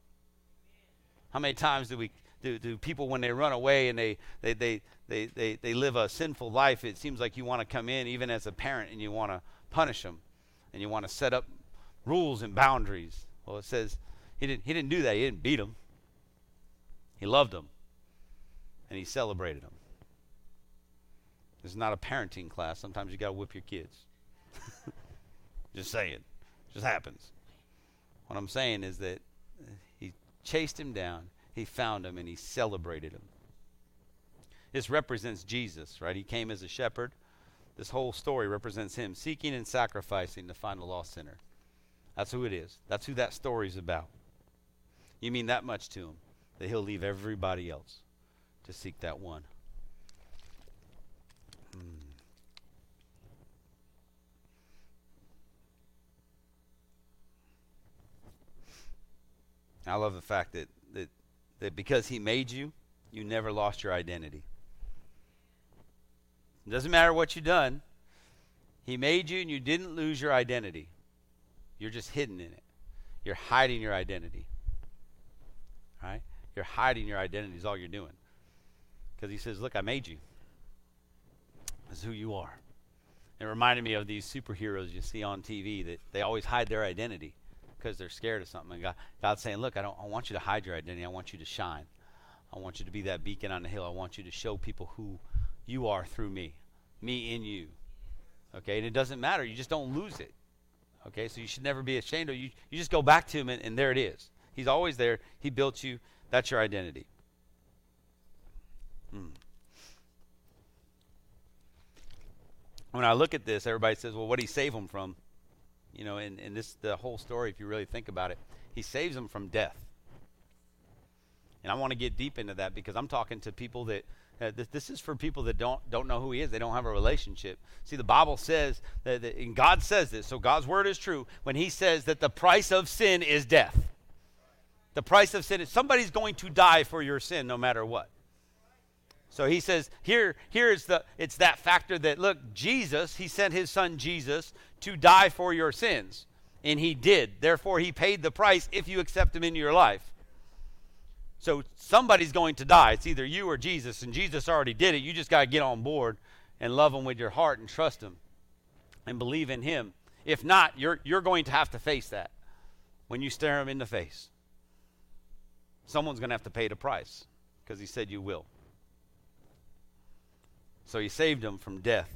How many times do we do, do people when they run away and they, they, they, they, they, they live a sinful life, it seems like you want to come in even as a parent and you want to punish them and you want to set up rules and boundaries. Well, it says he didn't, he didn't do that. He didn't beat them. He loved them and he celebrated them. This is not a parenting class. Sometimes you got to whip your kids. Just saying. Just happens. What I'm saying is that he chased him down he found him and he celebrated him. This represents Jesus, right? He came as a shepherd. This whole story represents him seeking and sacrificing to find a lost sinner. That's who it is. That's who that story is about. You mean that much to him that he'll leave everybody else to seek that one. Hmm. I love the fact that, that that because He made you, you never lost your identity. It doesn't matter what you've done. He made you and you didn't lose your identity. You're just hidden in it. You're hiding your identity. Right? You're hiding your identity is all you're doing. Because he says, Look, I made you. This is who you are. It reminded me of these superheroes you see on TV that they always hide their identity because they're scared of something. And God, God's saying, look, I don't I want you to hide your identity. I want you to shine. I want you to be that beacon on the hill. I want you to show people who you are through me, me in you. Okay, and it doesn't matter. You just don't lose it. Okay, so you should never be ashamed of you. You just go back to him, and, and there it is. He's always there. He built you. That's your identity. Hmm. When I look at this, everybody says, "Well, what did he save them from?" You know, and, and this the whole story, if you really think about it, he saves them from death. And I want to get deep into that because I'm talking to people that uh, this, this, is for people that don't don't know who he is. They don't have a relationship. See, the Bible says that, that, and God says this, so God's word is true when He says that the price of sin is death. The price of sin is somebody's going to die for your sin, no matter what. So he says here here is the it's that factor that look Jesus he sent his son Jesus to die for your sins and he did therefore he paid the price if you accept him into your life. So somebody's going to die. It's either you or Jesus and Jesus already did it. You just got to get on board and love him with your heart and trust him and believe in him. If not, you're you're going to have to face that when you stare him in the face. Someone's going to have to pay the price because he said you will. So he saved him from death.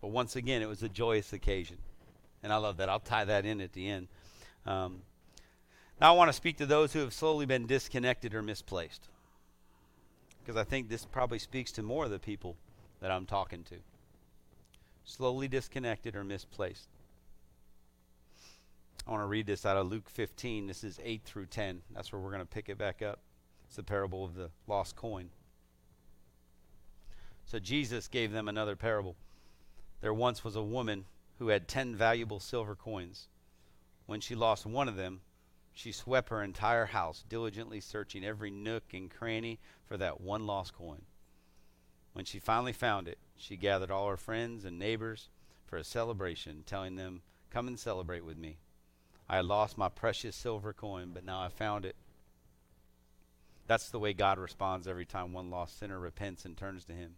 But once again, it was a joyous occasion. And I love that. I'll tie that in at the end. Um, now I want to speak to those who have slowly been disconnected or misplaced. Because I think this probably speaks to more of the people that I'm talking to. Slowly disconnected or misplaced. I want to read this out of Luke 15. This is 8 through 10. That's where we're going to pick it back up. It's the parable of the lost coin. So Jesus gave them another parable. There once was a woman who had ten valuable silver coins. When she lost one of them, she swept her entire house, diligently searching every nook and cranny for that one lost coin. When she finally found it, she gathered all her friends and neighbors for a celebration, telling them, Come and celebrate with me. I had lost my precious silver coin, but now I found it. That's the way God responds every time one lost sinner repents and turns to Him.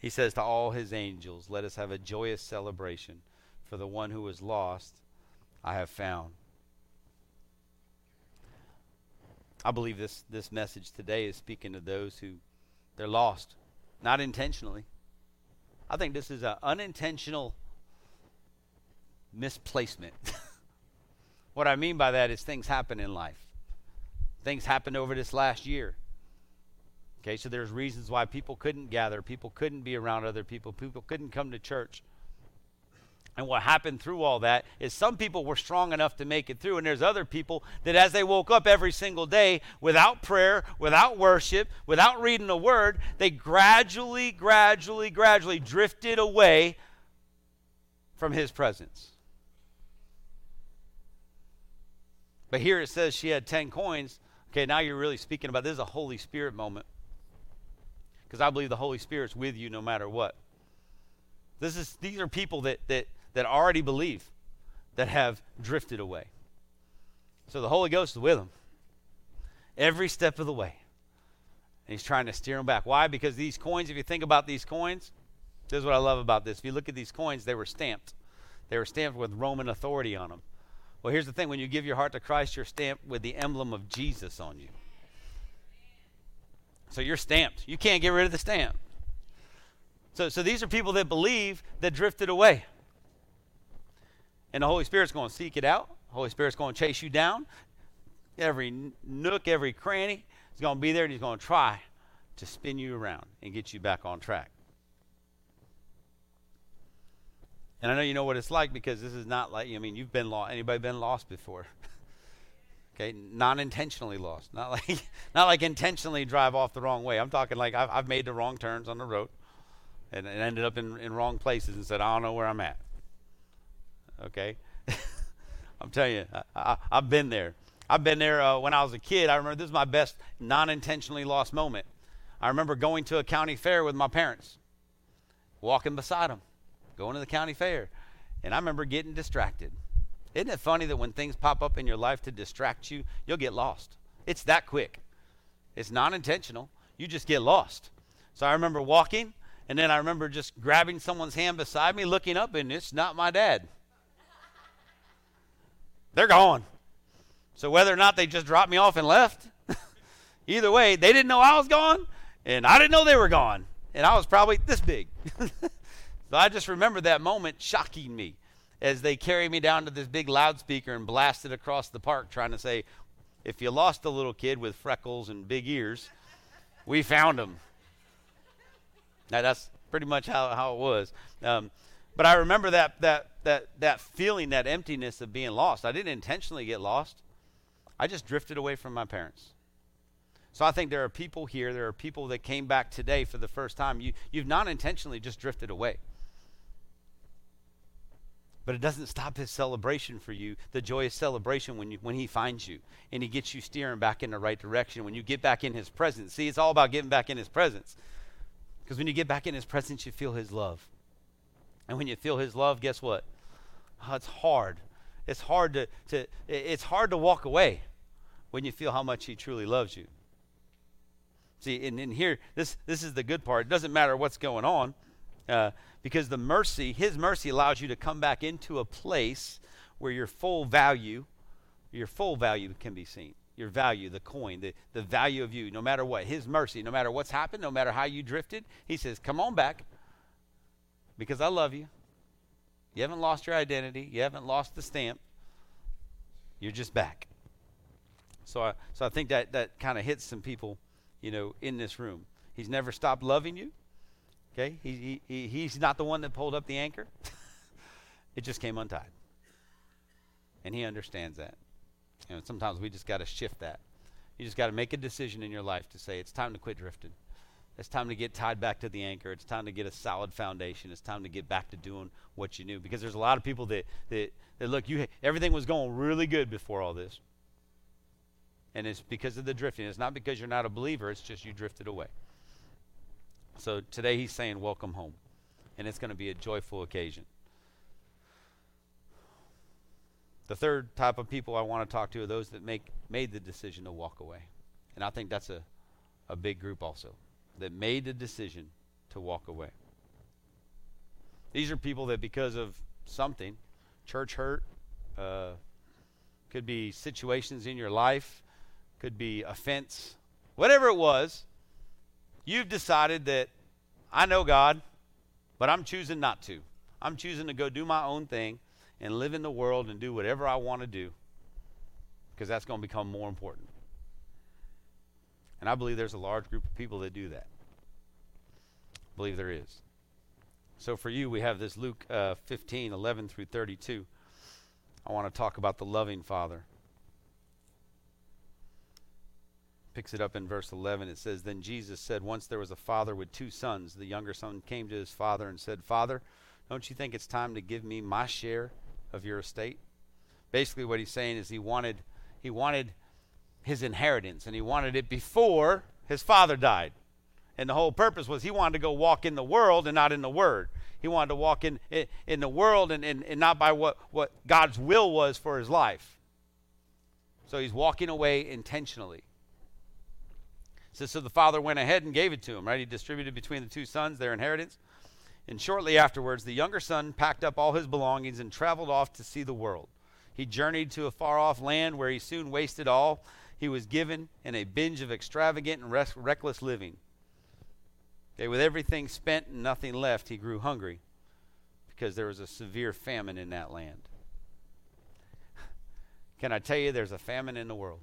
He says to all His angels, Let us have a joyous celebration, for the one who was lost I have found. I believe this, this message today is speaking to those who they're lost, not intentionally. I think this is an unintentional misplacement. what I mean by that is things happen in life. Things happened over this last year. Okay, so there's reasons why people couldn't gather, people couldn't be around other people, people couldn't come to church. And what happened through all that is some people were strong enough to make it through, and there's other people that as they woke up every single day without prayer, without worship, without reading a word, they gradually, gradually, gradually drifted away from his presence. But here it says she had 10 coins. Okay, now you're really speaking about this is a Holy Spirit moment. Because I believe the Holy Spirit's with you no matter what. This is these are people that that that already believe that have drifted away. So the Holy Ghost is with them every step of the way. And he's trying to steer them back. Why? Because these coins, if you think about these coins, this is what I love about this. If you look at these coins, they were stamped. They were stamped with Roman authority on them. Well, here's the thing when you give your heart to Christ, you're stamped with the emblem of Jesus on you. So you're stamped. You can't get rid of the stamp. So, so these are people that believe that drifted away. And the Holy Spirit's going to seek it out. The Holy Spirit's going to chase you down. Every nook, every cranny is going to be there, and He's going to try to spin you around and get you back on track. And I know you know what it's like because this is not like I mean you've been lost. Anybody been lost before? okay, non intentionally lost. Not like not like intentionally drive off the wrong way. I'm talking like I've, I've made the wrong turns on the road and, and ended up in, in wrong places and said I don't know where I'm at. Okay, I'm telling you, I, have been there. I've been there uh, when I was a kid. I remember this is my best non intentionally lost moment. I remember going to a county fair with my parents, walking beside them, going to the county fair, and I remember getting distracted. Isn't it funny that when things pop up in your life to distract you, you'll get lost? It's that quick. It's non intentional. You just get lost. So I remember walking, and then I remember just grabbing someone's hand beside me, looking up, and it's not my dad. They're gone. So whether or not they just dropped me off and left, either way, they didn't know I was gone, and I didn't know they were gone. And I was probably this big. so I just remember that moment shocking me as they carried me down to this big loudspeaker and blasted across the park trying to say, if you lost a little kid with freckles and big ears, we found him. Now that's pretty much how, how it was. Um, but I remember that, that, that, that feeling, that emptiness of being lost. I didn't intentionally get lost, I just drifted away from my parents. So I think there are people here, there are people that came back today for the first time. You, you've not intentionally just drifted away. But it doesn't stop his celebration for you, the joyous celebration when, you, when he finds you and he gets you steering back in the right direction. When you get back in his presence. See, it's all about getting back in his presence. Because when you get back in his presence, you feel his love. And when you feel his love, guess what? Oh, it's hard. It's hard to, to it's hard to walk away when you feel how much he truly loves you. See, and, here, this this is the good part. It doesn't matter what's going on, uh, because the mercy, his mercy allows you to come back into a place where your full value, your full value can be seen. Your value, the coin, the, the value of you, no matter what. His mercy, no matter what's happened, no matter how you drifted, he says, Come on back because I love you. You haven't lost your identity. You haven't lost the stamp. You're just back. So I, so I think that, that kind of hits some people, you know, in this room. He's never stopped loving you. Okay? He, he, he's not the one that pulled up the anchor. it just came untied. And he understands that. Know, sometimes we just got to shift that. You just got to make a decision in your life to say, it's time to quit drifting. It's time to get tied back to the anchor. It's time to get a solid foundation. It's time to get back to doing what you knew. Because there's a lot of people that, that, that look, you everything was going really good before all this. And it's because of the drifting. It's not because you're not a believer, it's just you drifted away. So today he's saying, Welcome home. And it's going to be a joyful occasion. The third type of people I want to talk to are those that make made the decision to walk away. And I think that's a, a big group also that made the decision to walk away. These are people that, because of something, church hurt, uh, could be situations in your life, could be offense, whatever it was, you've decided that I know God, but I'm choosing not to. I'm choosing to go do my own thing and live in the world and do whatever I want to do because that's going to become more important. And I believe there's a large group of people that do that. Believe there is. So for you, we have this Luke uh, 15, 11 through 32. I want to talk about the loving Father. Picks it up in verse 11. It says, Then Jesus said, Once there was a father with two sons. The younger son came to his father and said, Father, don't you think it's time to give me my share of your estate? Basically, what he's saying is he wanted, he wanted his inheritance, and he wanted it before his father died. And the whole purpose was he wanted to go walk in the world and not in the word. He wanted to walk in, in, in the world and, and, and not by what, what God's will was for his life. So he's walking away intentionally. So, so the father went ahead and gave it to him, right? He distributed between the two sons their inheritance. And shortly afterwards, the younger son packed up all his belongings and traveled off to see the world. He journeyed to a far off land where he soon wasted all he was given in a binge of extravagant and res- reckless living. Okay, with everything spent and nothing left, he grew hungry because there was a severe famine in that land. Can I tell you, there's a famine in the world?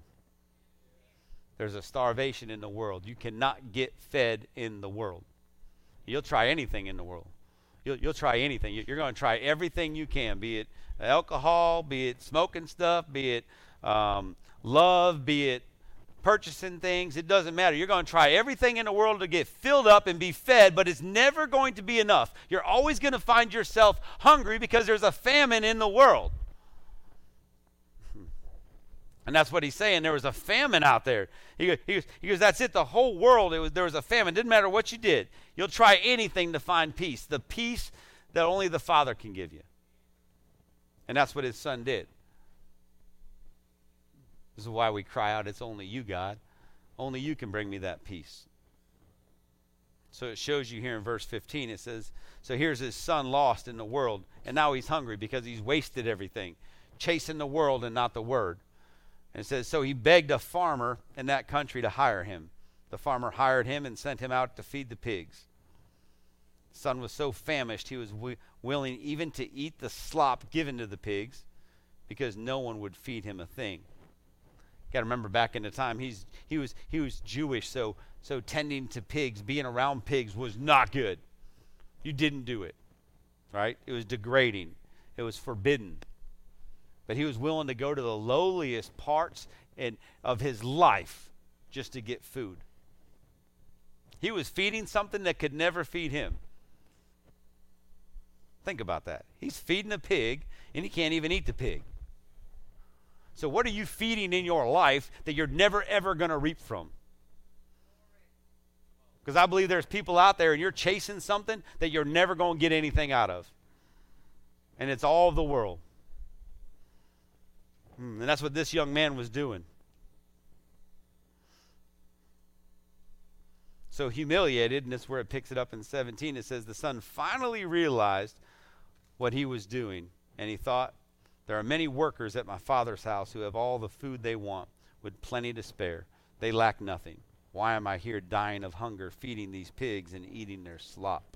There's a starvation in the world. You cannot get fed in the world. You'll try anything in the world. You'll, you'll try anything. You're going to try everything you can, be it alcohol, be it smoking stuff, be it um, love, be it purchasing things. It doesn't matter. You're going to try everything in the world to get filled up and be fed, but it's never going to be enough. You're always going to find yourself hungry because there's a famine in the world. And that's what he's saying. There was a famine out there. He goes, he he goes that's it. The whole world, was, there was a famine. Didn't matter what you did. You'll try anything to find peace. The peace that only the Father can give you. And that's what his son did. This is why we cry out, It's only you, God. Only you can bring me that peace. So it shows you here in verse 15. It says, So here's his son lost in the world, and now he's hungry because he's wasted everything, chasing the world and not the word. And it says, So he begged a farmer in that country to hire him. The farmer hired him and sent him out to feed the pigs. The son was so famished he was willing even to eat the slop given to the pigs because no one would feed him a thing. Got to remember back in the time he's he was he was Jewish, so so tending to pigs, being around pigs was not good. You didn't do it. Right? It was degrading. It was forbidden. But he was willing to go to the lowliest parts in, of his life just to get food. He was feeding something that could never feed him. Think about that. He's feeding a pig, and he can't even eat the pig. So, what are you feeding in your life that you're never, ever going to reap from? Because I believe there's people out there and you're chasing something that you're never going to get anything out of. And it's all the world. Hmm, and that's what this young man was doing. So humiliated, and that's where it picks it up in 17. It says, The son finally realized what he was doing, and he thought, There are many workers at my father's house who have all the food they want, with plenty to spare. They lack nothing. Why am I here dying of hunger, feeding these pigs and eating their slop?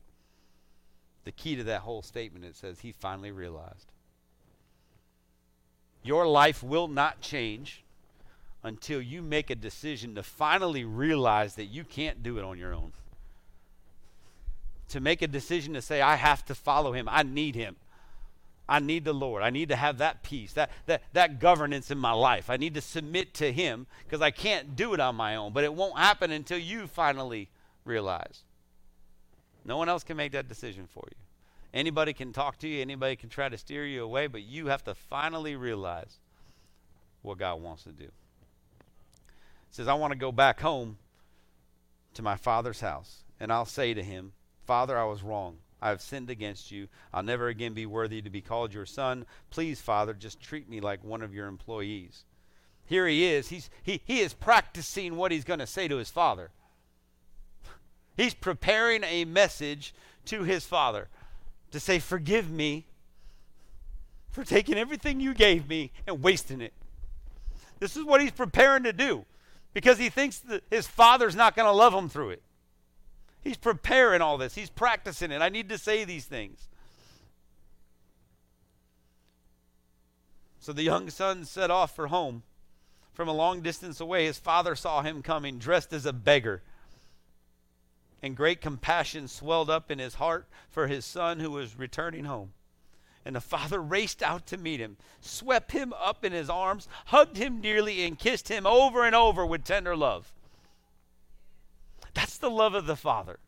The key to that whole statement, it says, he finally realized. Your life will not change until you make a decision to finally realize that you can't do it on your own. To make a decision to say, I have to follow him, I need him. I need the Lord. I need to have that peace, that, that, that governance in my life. I need to submit to Him because I can't do it on my own. But it won't happen until you finally realize. No one else can make that decision for you. Anybody can talk to you, anybody can try to steer you away, but you have to finally realize what God wants to do. It says, I want to go back home to my father's house, and I'll say to him, Father, I was wrong. I have sinned against you. I'll never again be worthy to be called your son. Please, Father, just treat me like one of your employees. Here he is. He's, he, he is practicing what he's going to say to his father. He's preparing a message to his father to say, Forgive me for taking everything you gave me and wasting it. This is what he's preparing to do because he thinks that his father's not going to love him through it. He's preparing all this, he's practicing it. I need to say these things. So the young son set off for home. From a long distance away, his father saw him coming, dressed as a beggar. And great compassion swelled up in his heart for his son who was returning home. And the father raced out to meet him, swept him up in his arms, hugged him dearly, and kissed him over and over with tender love. That's the love of the father.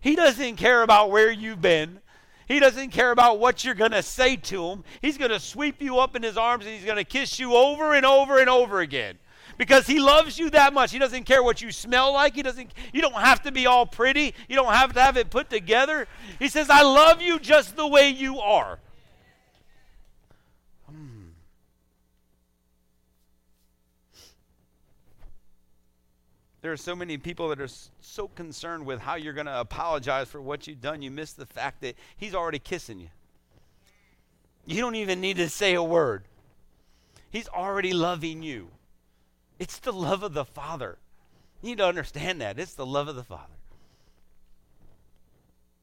He doesn't care about where you've been. He doesn't care about what you're going to say to him. He's going to sweep you up in his arms and he's going to kiss you over and over and over again. Because he loves you that much. He doesn't care what you smell like. He doesn't you don't have to be all pretty. You don't have to have it put together. He says, "I love you just the way you are." There are so many people that are so concerned with how you're going to apologize for what you've done, you miss the fact that He's already kissing you. You don't even need to say a word, He's already loving you. It's the love of the Father. You need to understand that. It's the love of the Father.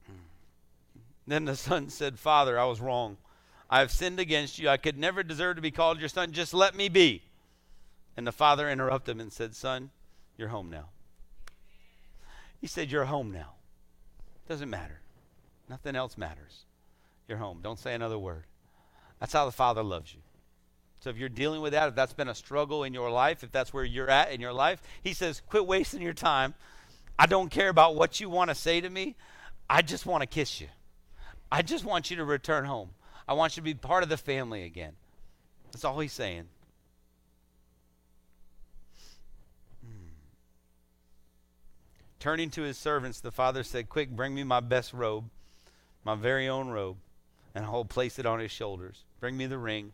Hmm. Then the son said, Father, I was wrong. I have sinned against you. I could never deserve to be called your son. Just let me be. And the father interrupted him and said, Son, you're home now. He said, You're home now. Doesn't matter. Nothing else matters. You're home. Don't say another word. That's how the Father loves you. So if you're dealing with that, if that's been a struggle in your life, if that's where you're at in your life, He says, Quit wasting your time. I don't care about what you want to say to me. I just want to kiss you. I just want you to return home. I want you to be part of the family again. That's all He's saying. Turning to his servants, the father said, Quick, bring me my best robe, my very own robe, and I will place it on his shoulders. Bring me the ring,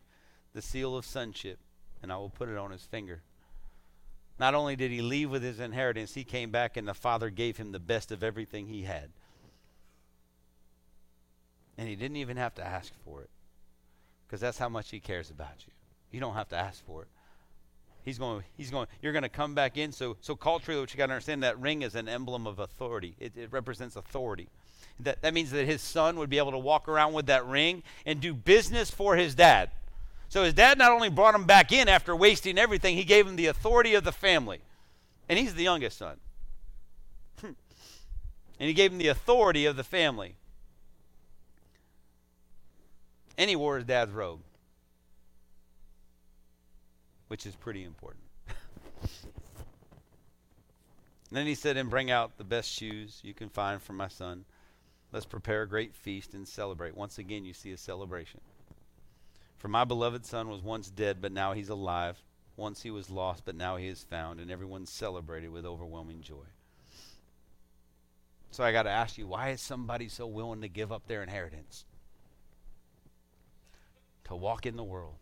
the seal of sonship, and I will put it on his finger. Not only did he leave with his inheritance, he came back and the father gave him the best of everything he had. And he didn't even have to ask for it because that's how much he cares about you. You don't have to ask for it. He's going. He's going. You're going to come back in. So, so culturally, what you got to understand that ring is an emblem of authority. It, it represents authority. That that means that his son would be able to walk around with that ring and do business for his dad. So his dad not only brought him back in after wasting everything, he gave him the authority of the family, and he's the youngest son. Hmm. and he gave him the authority of the family. And he wore his dad's robe which is pretty important. then he said, And bring out the best shoes you can find for my son. Let's prepare a great feast and celebrate. Once again, you see a celebration. For my beloved son was once dead, but now he's alive. Once he was lost, but now he is found. And everyone celebrated with overwhelming joy. So I got to ask you, why is somebody so willing to give up their inheritance? To walk in the world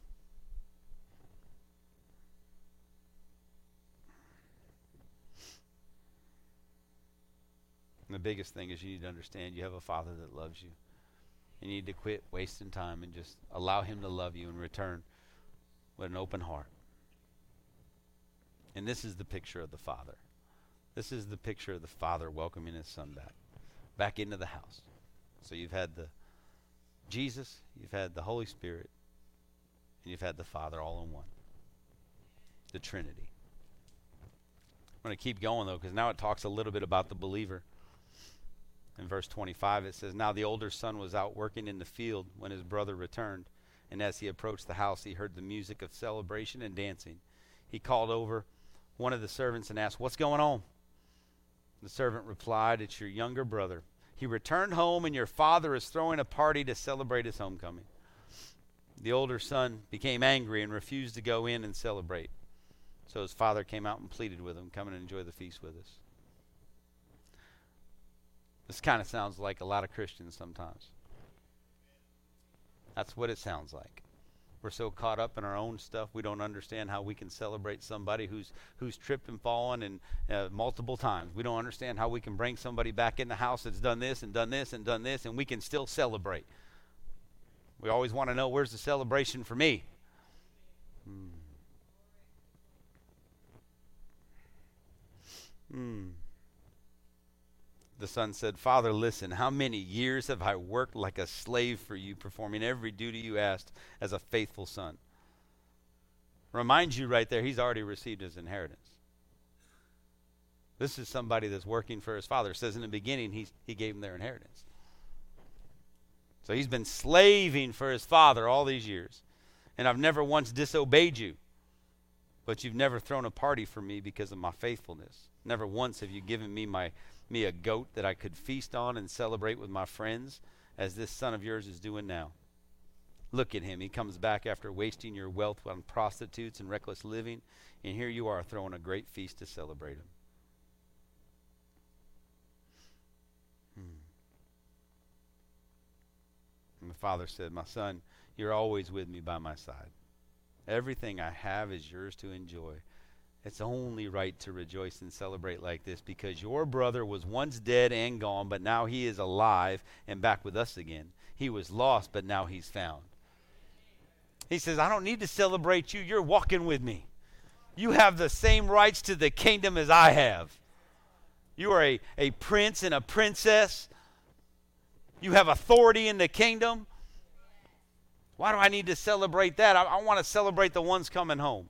And the biggest thing is you need to understand you have a father that loves you. You need to quit wasting time and just allow him to love you in return with an open heart. And this is the picture of the father. This is the picture of the father welcoming his son back, back into the house. So you've had the Jesus, you've had the Holy Spirit, and you've had the Father all in one. The Trinity. I'm going to keep going though, because now it talks a little bit about the believer. In verse 25, it says, Now the older son was out working in the field when his brother returned, and as he approached the house, he heard the music of celebration and dancing. He called over one of the servants and asked, What's going on? The servant replied, It's your younger brother. He returned home, and your father is throwing a party to celebrate his homecoming. The older son became angry and refused to go in and celebrate. So his father came out and pleaded with him, Come and enjoy the feast with us. This kind of sounds like a lot of Christians sometimes. That's what it sounds like. We're so caught up in our own stuff, we don't understand how we can celebrate somebody who's who's tripped and fallen and uh, multiple times. We don't understand how we can bring somebody back in the house that's done this and done this and done this, and we can still celebrate. We always want to know where's the celebration for me. Hmm. Hmm. The son said, Father, listen, how many years have I worked like a slave for you, performing every duty you asked as a faithful son? Reminds you right there, he's already received his inheritance. This is somebody that's working for his father. It says in the beginning, he's, he gave him their inheritance. So he's been slaving for his father all these years. And I've never once disobeyed you. But you've never thrown a party for me because of my faithfulness. Never once have you given me my me a goat that I could feast on and celebrate with my friends, as this son of yours is doing now. Look at him. He comes back after wasting your wealth on prostitutes and reckless living, and here you are throwing a great feast to celebrate him. Hmm. And the father said, My son, you're always with me by my side. Everything I have is yours to enjoy. It's only right to rejoice and celebrate like this because your brother was once dead and gone, but now he is alive and back with us again. He was lost, but now he's found. He says, I don't need to celebrate you. You're walking with me. You have the same rights to the kingdom as I have. You are a, a prince and a princess. You have authority in the kingdom. Why do I need to celebrate that? I, I want to celebrate the ones coming home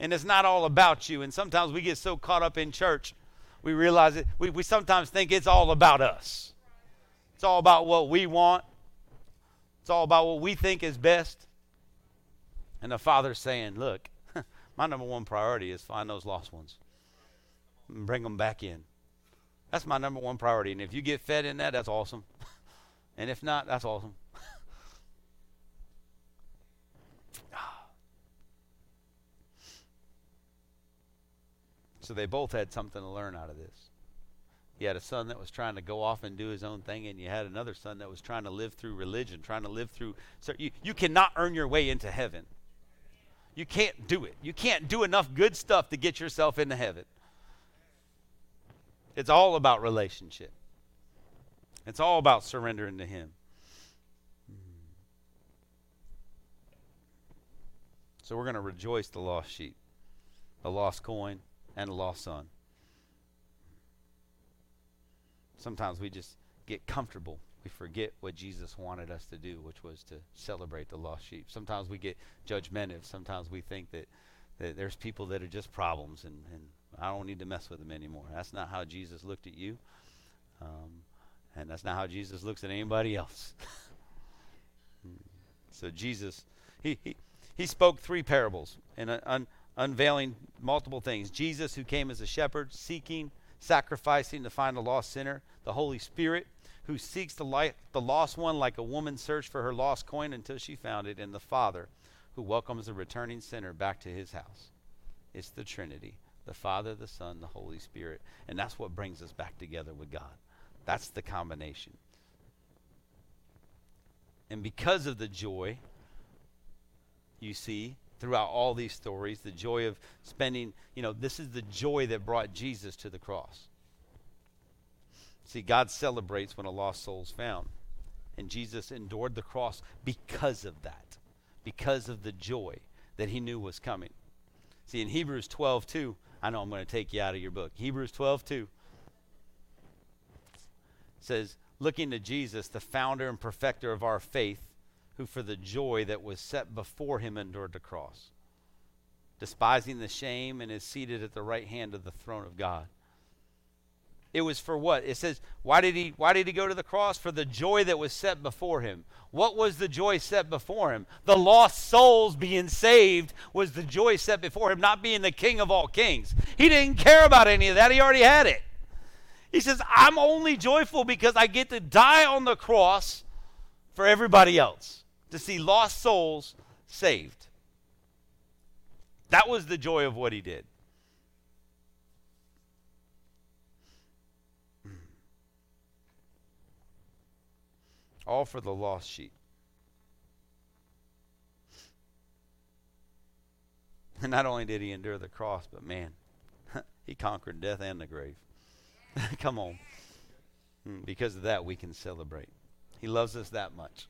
and it's not all about you. And sometimes we get so caught up in church, we realize it. We, we sometimes think it's all about us. It's all about what we want. It's all about what we think is best. And the Father's saying, Look, my number one priority is find those lost ones and bring them back in. That's my number one priority. And if you get fed in that, that's awesome. and if not, that's awesome. So they both had something to learn out of this. You had a son that was trying to go off and do his own thing, and you had another son that was trying to live through religion, trying to live through. So you, you cannot earn your way into heaven. You can't do it. You can't do enough good stuff to get yourself into heaven. It's all about relationship. It's all about surrendering to Him. So we're going to rejoice the lost sheep, the lost coin, and a lost son. Sometimes we just get comfortable. We forget what Jesus wanted us to do, which was to celebrate the lost sheep. Sometimes we get judgmental. Sometimes we think that, that there's people that are just problems and, and I don't need to mess with them anymore. That's not how Jesus looked at you. Um, and that's not how Jesus looks at anybody else. so Jesus, he, he, he spoke three parables. And un, unveiling multiple things. Jesus, who came as a shepherd, seeking, sacrificing to find a lost sinner. The Holy Spirit, who seeks the, light, the lost one like a woman searched for her lost coin until she found it. And the Father, who welcomes the returning sinner back to his house. It's the Trinity the Father, the Son, the Holy Spirit. And that's what brings us back together with God. That's the combination. And because of the joy, you see, throughout all these stories the joy of spending, you know, this is the joy that brought Jesus to the cross. See, God celebrates when a lost soul is found. And Jesus endured the cross because of that, because of the joy that he knew was coming. See, in Hebrews 12, 2, I know I'm going to take you out of your book. Hebrews 12, 2 says, Looking to Jesus, the founder and perfecter of our faith, who for the joy that was set before him endured the cross, despising the shame, and is seated at the right hand of the throne of God. It was for what? It says, why did he why did he go to the cross? For the joy that was set before him. What was the joy set before him? The lost souls being saved was the joy set before him, not being the king of all kings. He didn't care about any of that. He already had it. He says, I'm only joyful because I get to die on the cross for everybody else to see lost souls saved. That was the joy of what he did. All for the lost sheep. And not only did he endure the cross, but man, he conquered death and the grave. Come on. Mm, Because of that, we can celebrate. He loves us that much.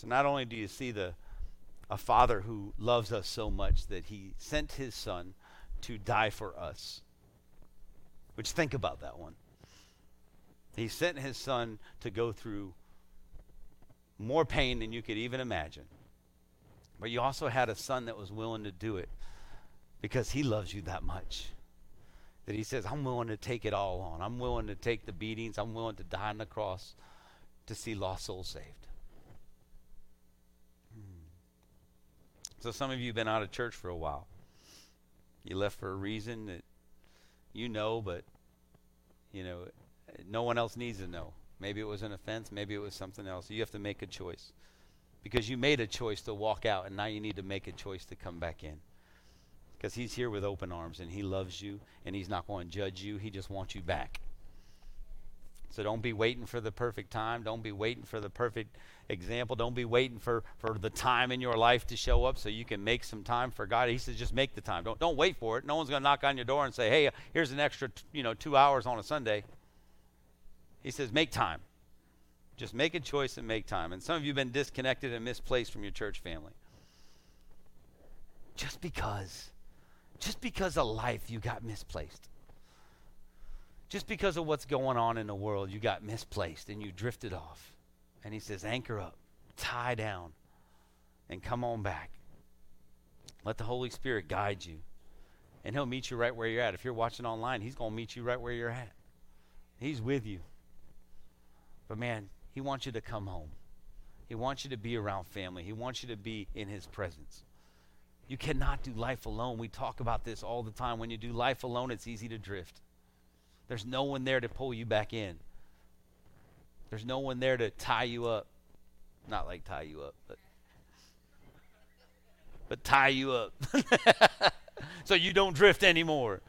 So not only do you see the a father who loves us so much that he sent his son to die for us. Which think about that one. He sent his son to go through more pain than you could even imagine. But you also had a son that was willing to do it because he loves you that much. That he says, I'm willing to take it all on. I'm willing to take the beatings. I'm willing to die on the cross to see lost souls saved. Hmm. So some of you have been out of church for a while. You left for a reason that you know, but you know, no one else needs to know. Maybe it was an offense, maybe it was something else. You have to make a choice. Because you made a choice to walk out and now you need to make a choice to come back in. Because he's here with open arms and he loves you and he's not going to judge you. He just wants you back. So don't be waiting for the perfect time. Don't be waiting for the perfect example. Don't be waiting for, for the time in your life to show up so you can make some time for God. He says just make the time. Don't, don't wait for it. No one's going to knock on your door and say, hey, here's an extra t- you know, two hours on a Sunday. He says make time. Just make a choice and make time. And some of you have been disconnected and misplaced from your church family. Just because. Just because of life, you got misplaced. Just because of what's going on in the world, you got misplaced and you drifted off. And he says, anchor up, tie down, and come on back. Let the Holy Spirit guide you. And he'll meet you right where you're at. If you're watching online, he's going to meet you right where you're at. He's with you. But man, he wants you to come home. He wants you to be around family. He wants you to be in his presence. You cannot do life alone. We talk about this all the time. When you do life alone, it's easy to drift. There's no one there to pull you back in. There's no one there to tie you up. Not like tie you up, but but tie you up. so you don't drift anymore.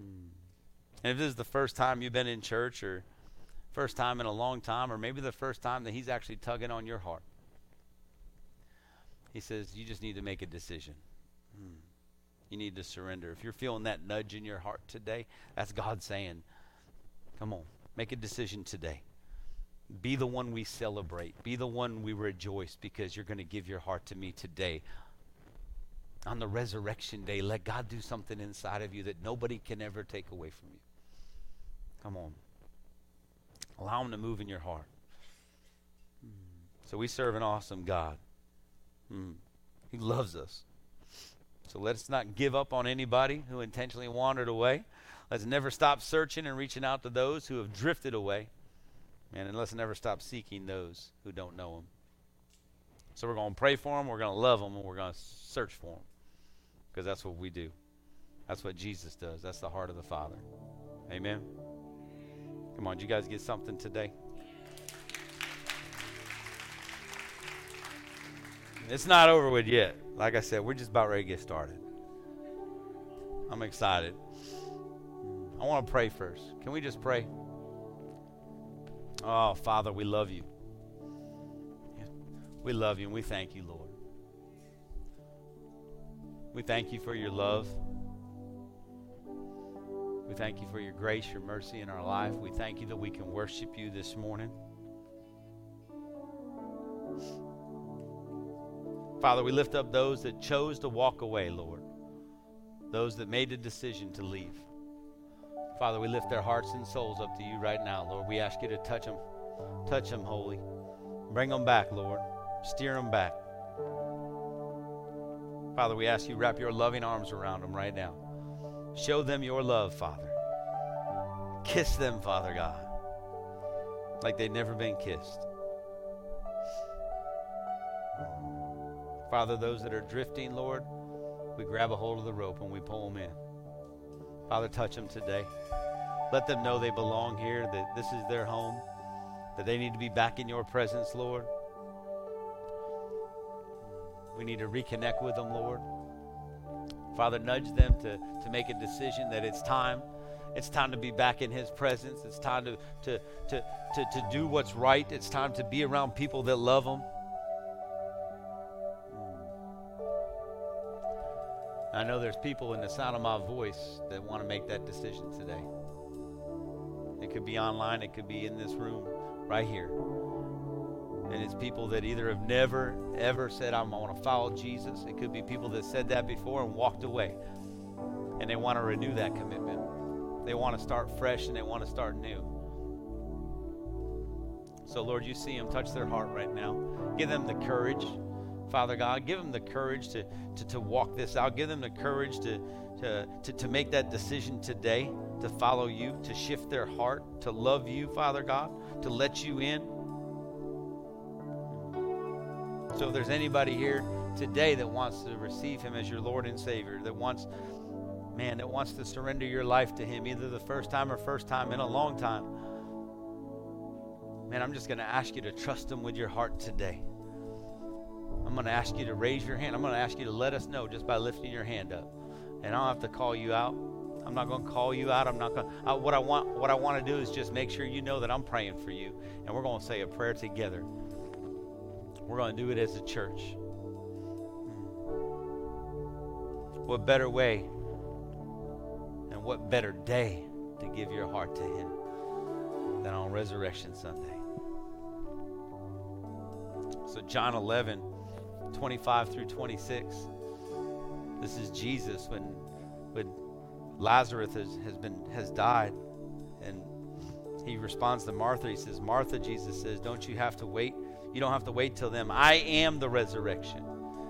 Hmm. And if this is the first time you've been in church or first time in a long time or maybe the first time that he's actually tugging on your heart. He says you just need to make a decision. Hmm. You need to surrender. If you're feeling that nudge in your heart today, that's God saying, Come on, make a decision today. Be the one we celebrate. Be the one we rejoice because you're going to give your heart to me today. On the resurrection day, let God do something inside of you that nobody can ever take away from you. Come on. Allow Him to move in your heart. So we serve an awesome God. Hmm. He loves us. So let's not give up on anybody who intentionally wandered away. Let's never stop searching and reaching out to those who have drifted away. Man, and let's never stop seeking those who don't know Him. So we're going to pray for them, we're going to love them, and we're going to search for them. Because that's what we do. That's what Jesus does. That's the heart of the Father. Amen. Come on, you guys get something today? It's not over with yet. Like I said, we're just about ready to get started. I'm excited. I want to pray first. Can we just pray? Oh, Father, we love you. We love you and we thank you, Lord. We thank you for your love. We thank you for your grace, your mercy in our life. We thank you that we can worship you this morning. Father, we lift up those that chose to walk away, Lord. Those that made the decision to leave. Father, we lift their hearts and souls up to you right now, Lord. We ask you to touch them. Touch them, Holy. Bring them back, Lord. Steer them back. Father, we ask you wrap your loving arms around them right now. Show them your love, Father. Kiss them, Father God, like they've never been kissed. Father, those that are drifting, Lord, we grab a hold of the rope and we pull them in. Father, touch them today. Let them know they belong here, that this is their home, that they need to be back in your presence, Lord. We need to reconnect with them, Lord. Father, nudge them to, to make a decision that it's time. It's time to be back in His presence. It's time to, to, to, to, to do what's right. It's time to be around people that love Him. I know there's people in the sound of my voice that want to make that decision today. It could be online, it could be in this room right here. And it's people that either have never, ever said, I want to follow Jesus. It could be people that said that before and walked away. And they want to renew that commitment. They want to start fresh and they want to start new. So, Lord, you see them touch their heart right now. Give them the courage Father God. Give them the courage to, to, to walk this out. Give them the courage to, to, to, to make that decision today to follow you, to shift their heart, to love you, Father God, to let you in. So if there's anybody here today that wants to receive him as your Lord and Savior, that wants, man, that wants to surrender your life to him, either the first time or first time in a long time, man, I'm just going to ask you to trust him with your heart today. I'm going to ask you to raise your hand. I'm going to ask you to let us know just by lifting your hand up. And I don't have to call you out. I'm not going to call you out. I'm not going. Uh, what I want, what I want to do is just make sure you know that I'm praying for you, and we're going to say a prayer together. We're going to do it as a church. Hmm. What better way and what better day to give your heart to Him than on Resurrection Sunday? So, John 11. 25 through 26. This is Jesus when when Lazarus has, has been has died and he responds to Martha. He says, Martha, Jesus says, don't you have to wait? You don't have to wait till them. I am the resurrection,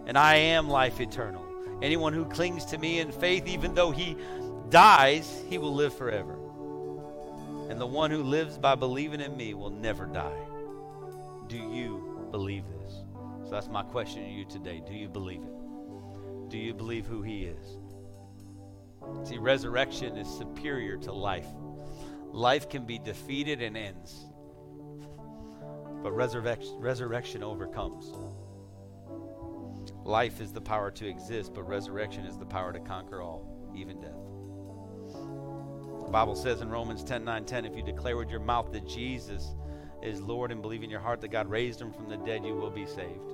and I am life eternal. Anyone who clings to me in faith, even though he dies, he will live forever. And the one who lives by believing in me will never die. Do you believe this? So that's my question to you today. Do you believe it? Do you believe who He is? See, resurrection is superior to life. Life can be defeated and ends, but resurrection, resurrection overcomes. Life is the power to exist, but resurrection is the power to conquer all, even death. The Bible says in Romans 10 9 10, if you declare with your mouth that Jesus is Lord and believe in your heart that God raised him from the dead, you will be saved.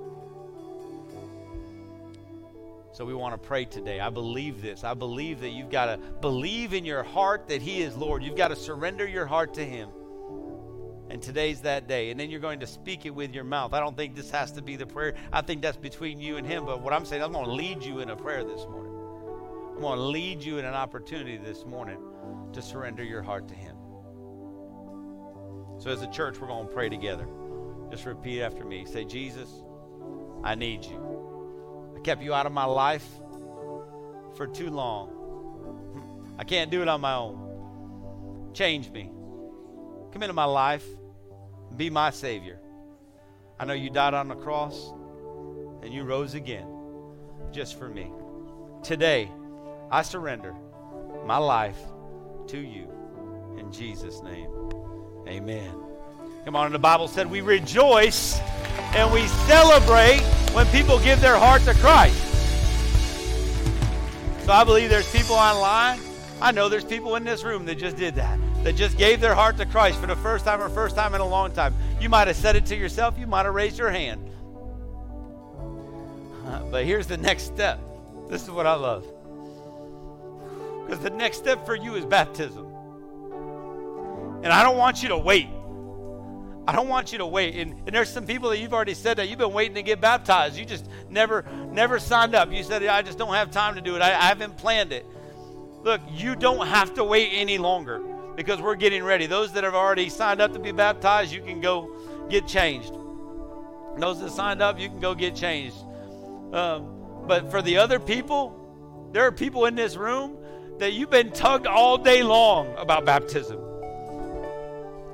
So we want to pray today. I believe this. I believe that you've got to believe in your heart that He is Lord. You've got to surrender your heart to Him. And today's that day. And then you're going to speak it with your mouth. I don't think this has to be the prayer. I think that's between you and Him. But what I'm saying, I'm going to lead you in a prayer this morning. I'm going to lead you in an opportunity this morning to surrender your heart to Him. So as a church, we're going to pray together. Just repeat after me. Say, Jesus, I need you kept you out of my life for too long. I can't do it on my own. Change me. Come into my life. Be my Savior. I know you died on the cross and you rose again just for me. Today, I surrender my life to you. In Jesus' name, amen. Come on, and the Bible said we rejoice and we celebrate when people give their heart to Christ. So I believe there's people online. I know there's people in this room that just did that, that just gave their heart to Christ for the first time or first time in a long time. You might have said it to yourself, you might have raised your hand. but here's the next step. This is what I love. Because the next step for you is baptism. And I don't want you to wait. I don't want you to wait. And, and, there's some people that you've already said that you've been waiting to get baptized. You just never, never signed up. You said, I just don't have time to do it. I, I haven't planned it. Look, you don't have to wait any longer because we're getting ready. Those that have already signed up to be baptized, you can go get changed. Those that signed up, you can go get changed. Um, but for the other people, there are people in this room that you've been tugged all day long about baptism.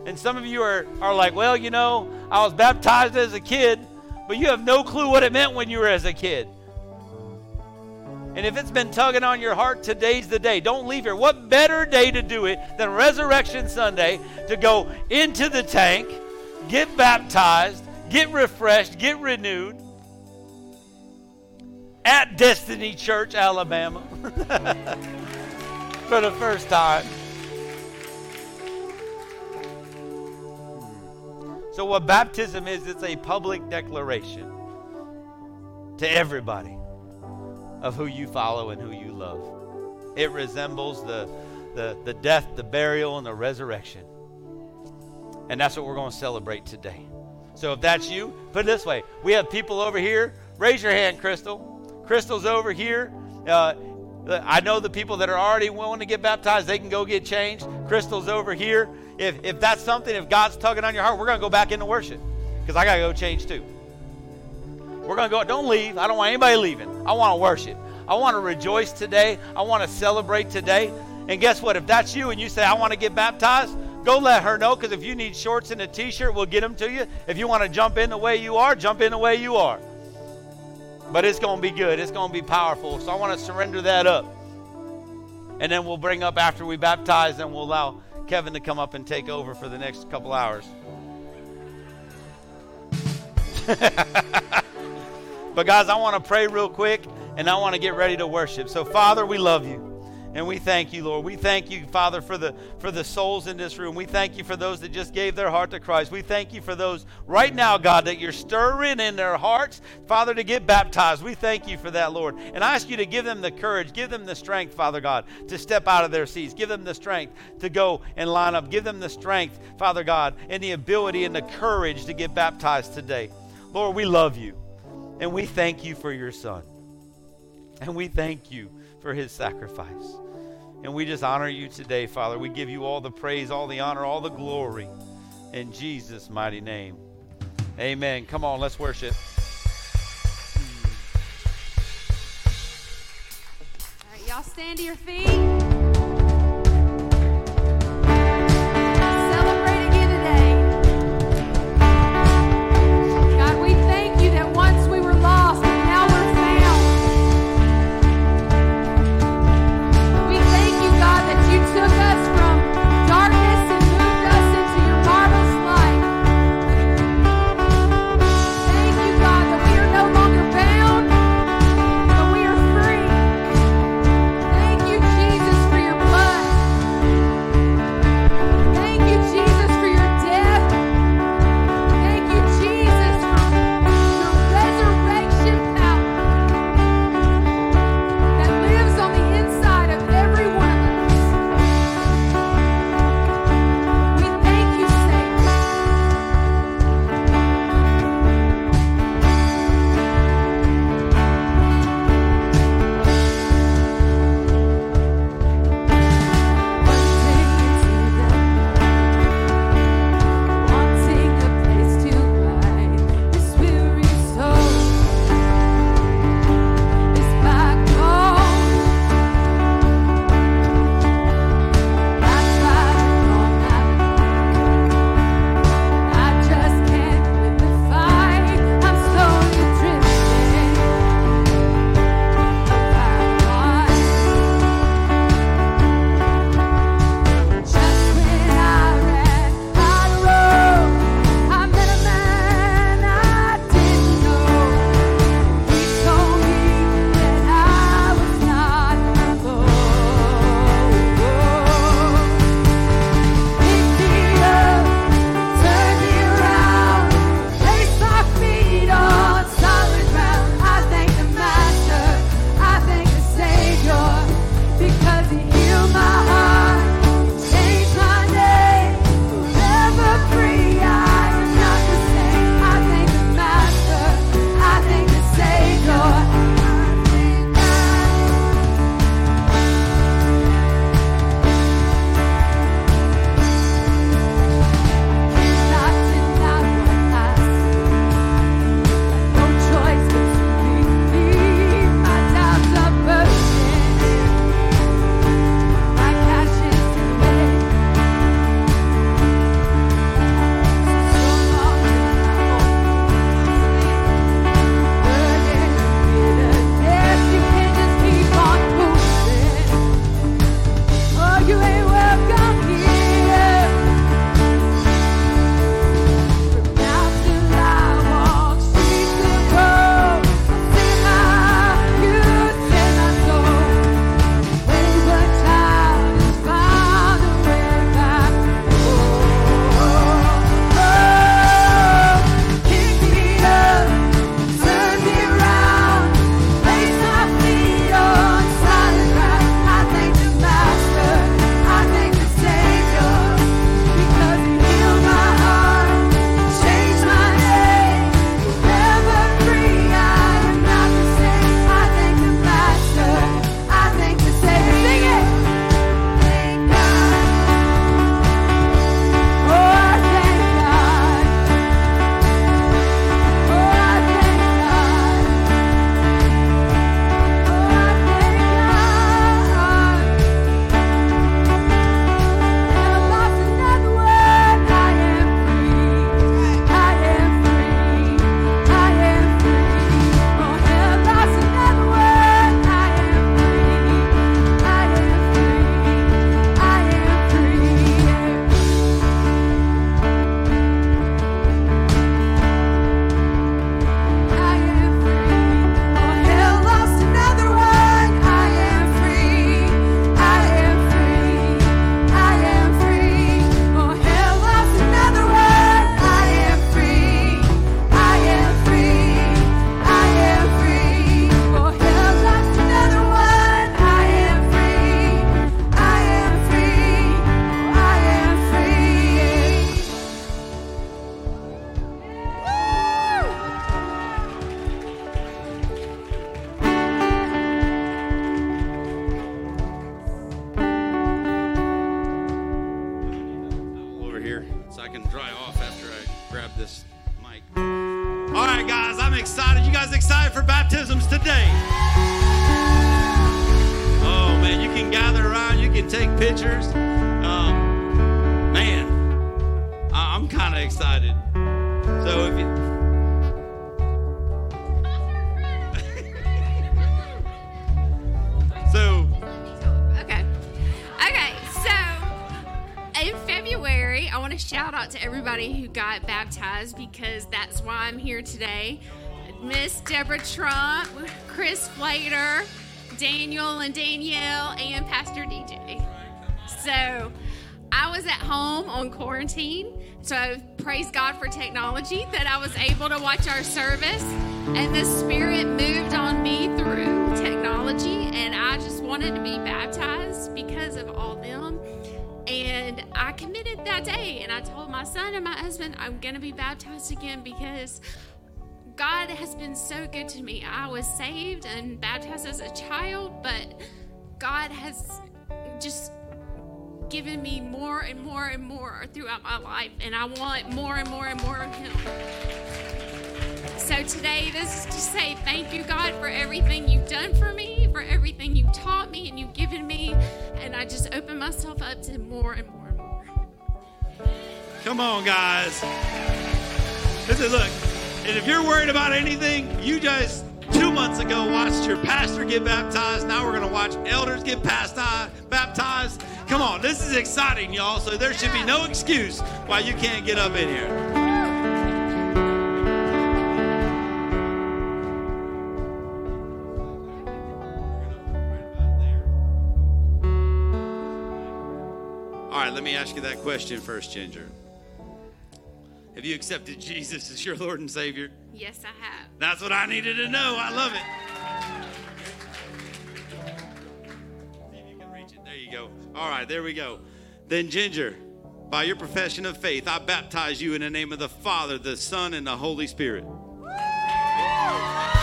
And some of you are, are like, well, you know, I was baptized as a kid, but you have no clue what it meant when you were as a kid. And if it's been tugging on your heart, today's the day. Don't leave here. What better day to do it than Resurrection Sunday to go into the tank, get baptized, get refreshed, get renewed at Destiny Church, Alabama, for the first time. So, what baptism is, it's a public declaration to everybody of who you follow and who you love. It resembles the, the, the death, the burial, and the resurrection. And that's what we're going to celebrate today. So if that's you, put it this way we have people over here. Raise your hand, Crystal. Crystal's over here. Uh, I know the people that are already willing to get baptized, they can go get changed. Crystal's over here. If, if that's something, if God's tugging on your heart, we're going to go back into worship because I got to go change too. We're going to go. Don't leave. I don't want anybody leaving. I want to worship. I want to rejoice today. I want to celebrate today. And guess what? If that's you and you say, I want to get baptized, go let her know because if you need shorts and a t shirt, we'll get them to you. If you want to jump in the way you are, jump in the way you are. But it's going to be good, it's going to be powerful. So I want to surrender that up. And then we'll bring up after we baptize, and we'll allow Kevin to come up and take over for the next couple hours. but guys, I want to pray real quick and I want to get ready to worship. So Father, we love you. And we thank you, Lord. We thank you, Father, for the for the souls in this room. We thank you for those that just gave their heart to Christ. We thank you for those right now, God, that you're stirring in their hearts, Father, to get baptized. We thank you for that, Lord. And I ask you to give them the courage, give them the strength, Father God, to step out of their seats. Give them the strength to go and line up. Give them the strength, Father God, and the ability and the courage to get baptized today. Lord, we love you. And we thank you for your son. And we thank you for his sacrifice. And we just honor you today, Father. We give you all the praise, all the honor, all the glory in Jesus' mighty name. Amen. Come on, let's worship. All right, y'all stand to your feet. Deborah Trump, Chris Flater, Daniel and Danielle, and Pastor DJ. So I was at home on quarantine, so I praise God for technology that I was able to watch our service, and the Spirit moved on me through technology, and I just wanted to be baptized because of all them. And I committed that day, and I told my son and my husband, I'm going to be baptized again because God has been so good to me. I was saved and baptized as a child, but God has just given me more and more and more throughout my life, and I want more and more and more of Him. So today, this is to say thank you, God, for everything you've done for me, for everything you've taught me and you've given me, and I just open myself up to more and more and more. Come on, guys. Listen, look, and if you're worried about anything, you just two months ago watched your pastor get baptized. Now we're going to watch elders get baptized. baptized. Come on, this is exciting, y'all. So there should be no excuse why you can't get up in here. All right, let me ask you that question first, Ginger. Have you accepted Jesus as your Lord and Savior? Yes, I have. That's what I needed to know. I love it. See if you can reach it. There you go. All right, there we go. Then, Ginger, by your profession of faith, I baptize you in the name of the Father, the Son, and the Holy Spirit. I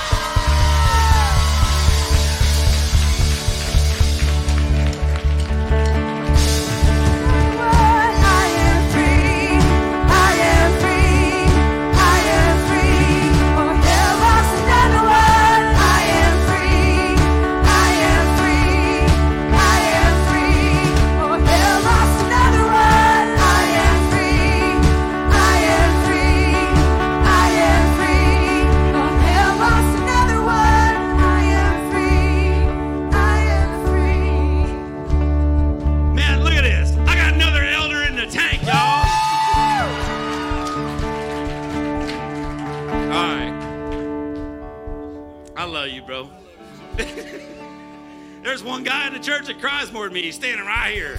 me. He's standing right here.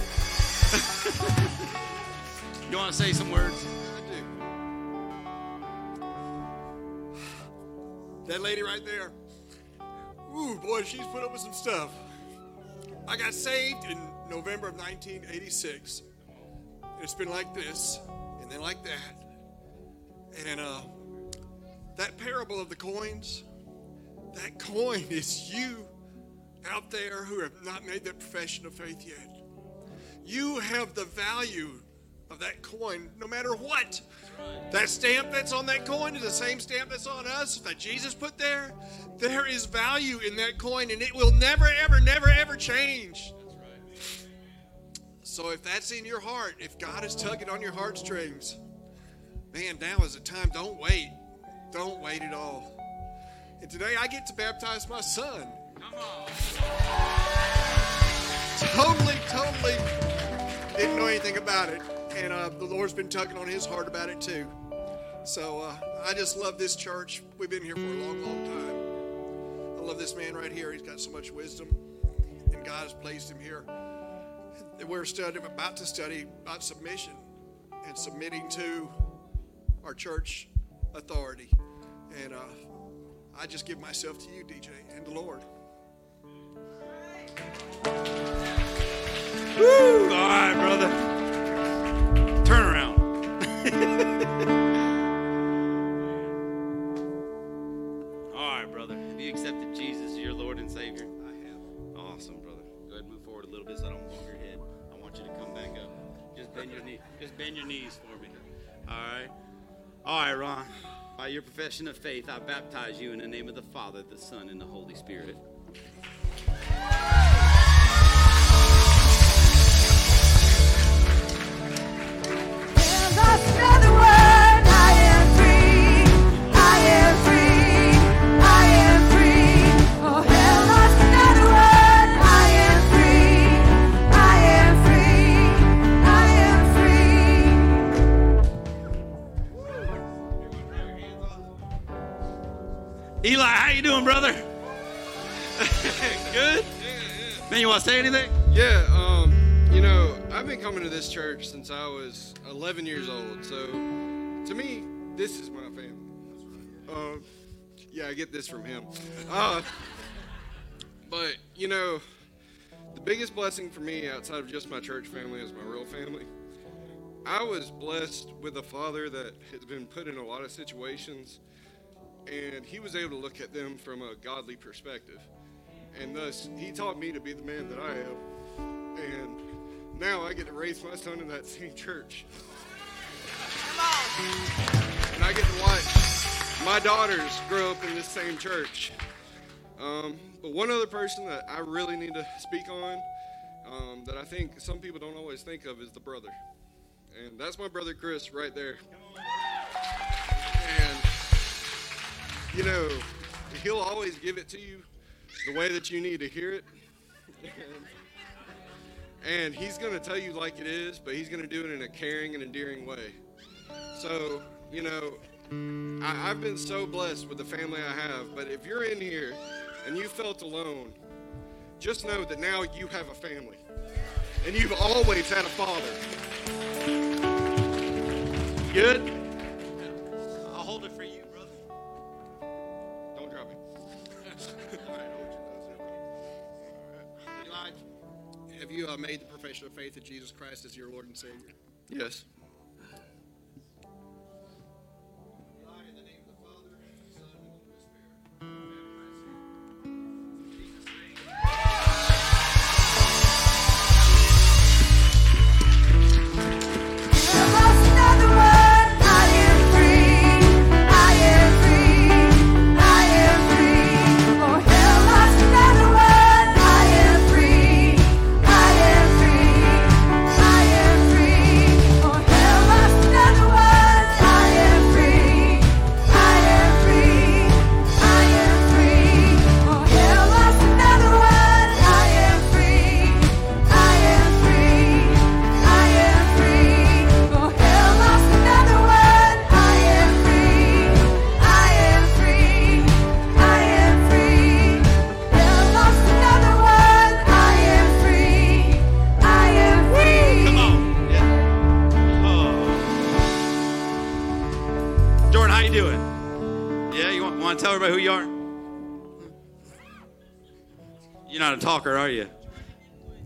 you want to say some words? I do. That lady right there. Ooh, boy, she's put up with some stuff. I got saved in November of 1986. And it's been like this, and then like that. And uh, that parable of the coins, that coin is you out there who have not made that profession of faith yet. You have the value of that coin no matter what. That stamp that's on that coin is the same stamp that's on us that Jesus put there. There is value in that coin and it will never, ever, never, ever change. So if that's in your heart, if God is tugging on your heartstrings, man, now is the time. Don't wait. Don't wait at all. And today I get to baptize my son. Totally, totally didn't know anything about it. And uh, the Lord's been tugging on his heart about it too. So uh, I just love this church. We've been here for a long, long time. I love this man right here. He's got so much wisdom, and God has placed him here. We're studying, about to study about submission and submitting to our church authority. And uh, I just give myself to you, DJ, and the Lord. Woo! All right, brother. Turn around. All right, brother. Have you accepted Jesus as your Lord and Savior? I have. Awesome, brother. Go ahead and move forward a little bit so I don't bump your head. I want you to come back up. Just bend your knee. Just bend your knees for me. All right. All right, Ron. By your profession of faith, I baptize you in the name of the Father, the Son, and the Holy Spirit. Eli, how you doing, brother? Good? Man, you want to say anything? Yeah, um, you know, I've been coming to this church since I was 11 years old. So, to me, this is my family. Uh, yeah, I get this from him. Uh, but you know, the biggest blessing for me outside of just my church family is my real family. I was blessed with a father that has been put in a lot of situations, and he was able to look at them from a godly perspective. And thus, he taught me to be the man that I am. And now I get to raise my son in that same church. And I get to watch my daughters grow up in this same church. Um, but one other person that I really need to speak on um, that I think some people don't always think of is the brother. And that's my brother Chris right there. And, you know, he'll always give it to you the way that you need to hear it. And he's going to tell you like it is, but he's going to do it in a caring and endearing way. So, you know, I, I've been so blessed with the family I have, but if you're in here and you felt alone, just know that now you have a family. And you've always had a father. Good? You uh, made the profession of faith that Jesus Christ is your Lord and Savior? Yes.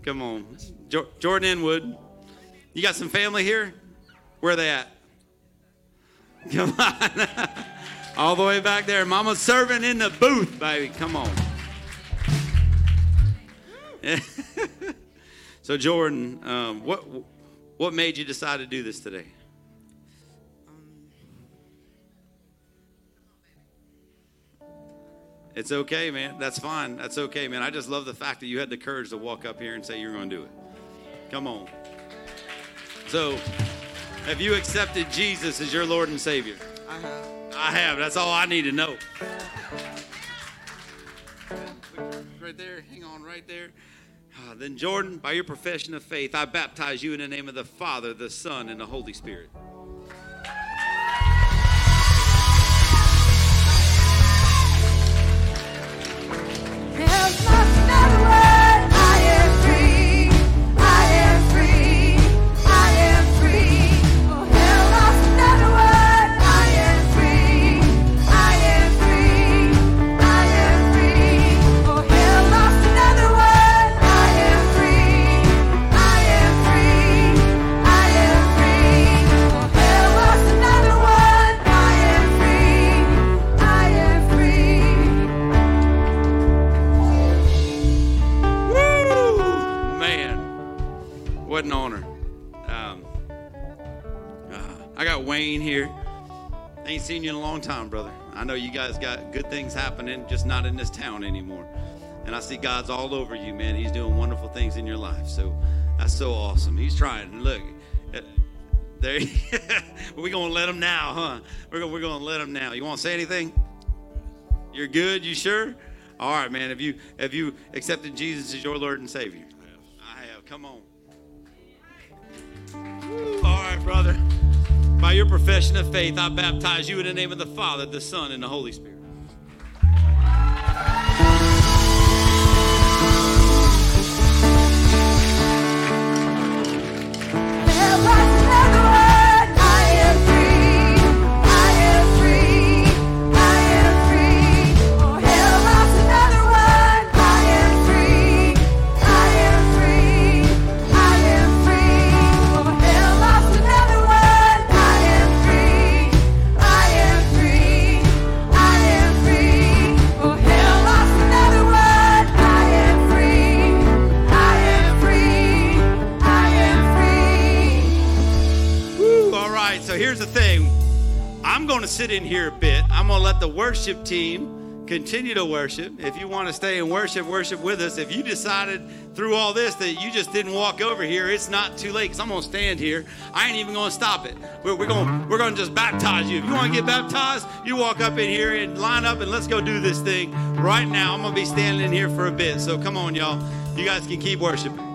Come on. Jo- Jordan Inwood. You got some family here? Where are they at? Come on. All the way back there. Mama's serving in the booth, baby. Come on. so, Jordan, um, what what made you decide to do this today? It's okay, man. That's fine. That's okay, man. I just love the fact that you had the courage to walk up here and say you're going to do it. Come on. So, have you accepted Jesus as your Lord and Savior? I have. I have. That's all I need to know. Right there. Hang on right there. Ah, then, Jordan, by your profession of faith, I baptize you in the name of the Father, the Son, and the Holy Spirit. There's lost what an honor. Um, uh, I got Wayne here. Ain't seen you in a long time, brother. I know you guys got good things happening, just not in this town anymore. And I see God's all over you, man. He's doing wonderful things in your life. So that's so awesome. He's trying. Look, uh, there. we're gonna let him now, huh? We're gonna, we're gonna let him now. You want to say anything? You're good. You sure? All right, man. Have you have you accepted Jesus as your Lord and Savior? Yes. I have. Come on. All right, brother. By your profession of faith, I baptize you in the name of the Father, the Son, and the Holy Spirit. The thing. I'm going to sit in here a bit. I'm going to let the worship team continue to worship. If you want to stay and worship, worship with us. If you decided through all this that you just didn't walk over here, it's not too late because I'm going to stand here. I ain't even going to stop it. We're, we're going we're going to just baptize you. If you want to get baptized, you walk up in here and line up and let's go do this thing right now. I'm going to be standing in here for a bit. So come on, y'all. You guys can keep worshiping.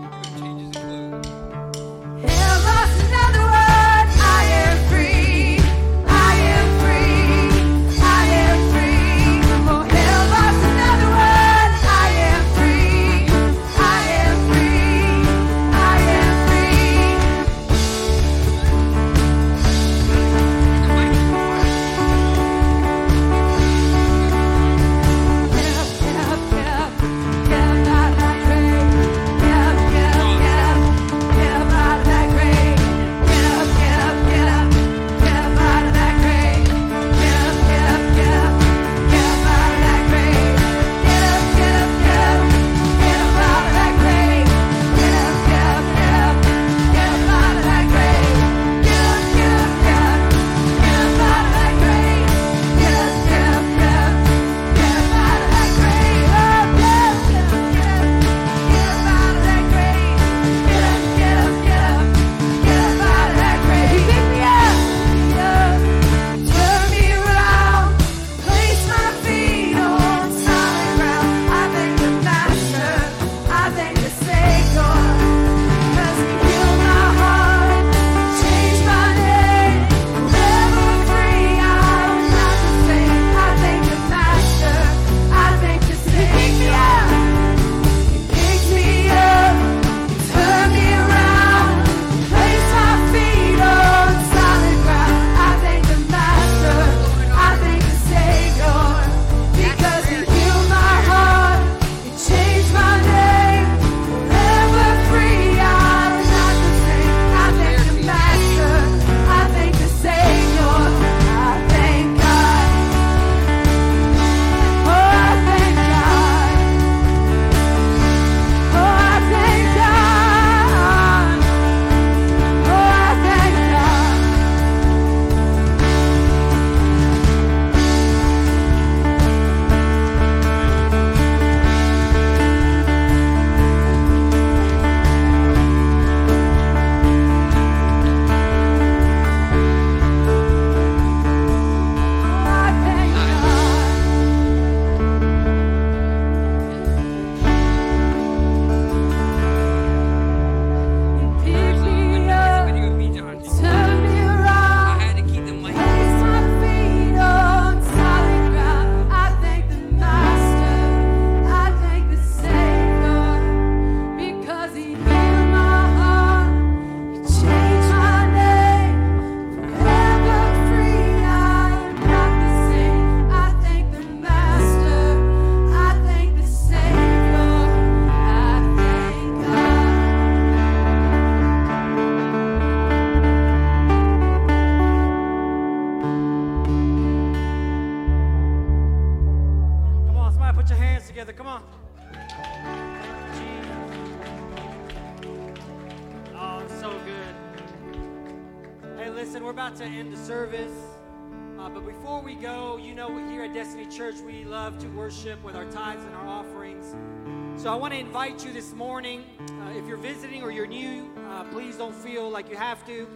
Have to.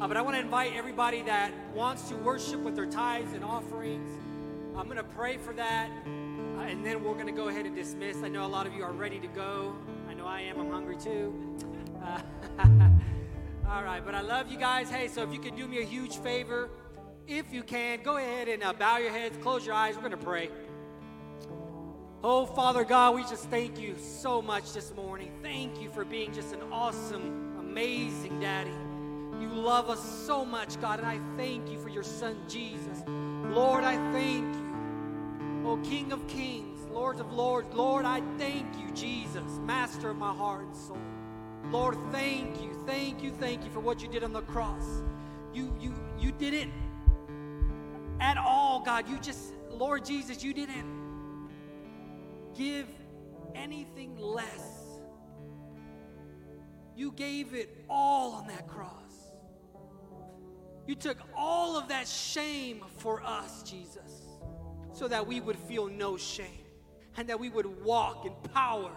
Uh, but I want to invite everybody that wants to worship with their tithes and offerings. I'm going to pray for that, uh, and then we're going to go ahead and dismiss. I know a lot of you are ready to go. I know I am. I'm hungry too. Uh, all right, but I love you guys. Hey, so if you can do me a huge favor, if you can, go ahead and uh, bow your heads, close your eyes. We're going to pray. Oh, Father God, we just thank you so much this morning. Thank you for being just an awesome, amazing daddy. You love us so much, God, and I thank you for your son, Jesus. Lord, I thank you. Oh, King of kings, Lord of lords, Lord, I thank you, Jesus, master of my heart and soul. Lord, thank you, thank you, thank you for what you did on the cross. You, you, you did it at all, God. You just, Lord Jesus, you didn't give anything less. You gave it all on that cross. You took all of that shame for us, Jesus, so that we would feel no shame and that we would walk in power.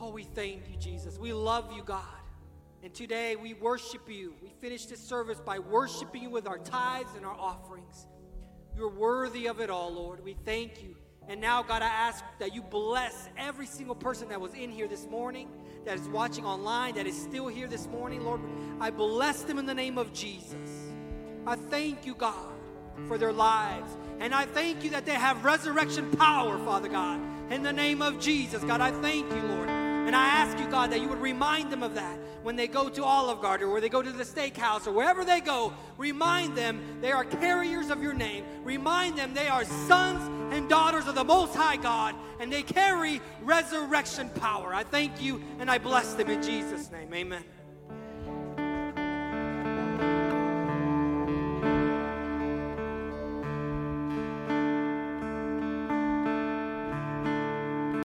Oh, we thank you, Jesus. We love you, God. And today we worship you. We finish this service by worshiping you with our tithes and our offerings. You're worthy of it all, Lord. We thank you. And now, God, I ask that you bless every single person that was in here this morning, that is watching online, that is still here this morning, Lord. I bless them in the name of Jesus. I thank you, God, for their lives. And I thank you that they have resurrection power, Father God, in the name of Jesus. God, I thank you, Lord. And I ask you, God, that you would remind them of that when they go to Olive Garden or where they go to the steakhouse or wherever they go. Remind them they are carriers of your name. Remind them they are sons and daughters of the Most High God and they carry resurrection power. I thank you and I bless them in Jesus' name. Amen.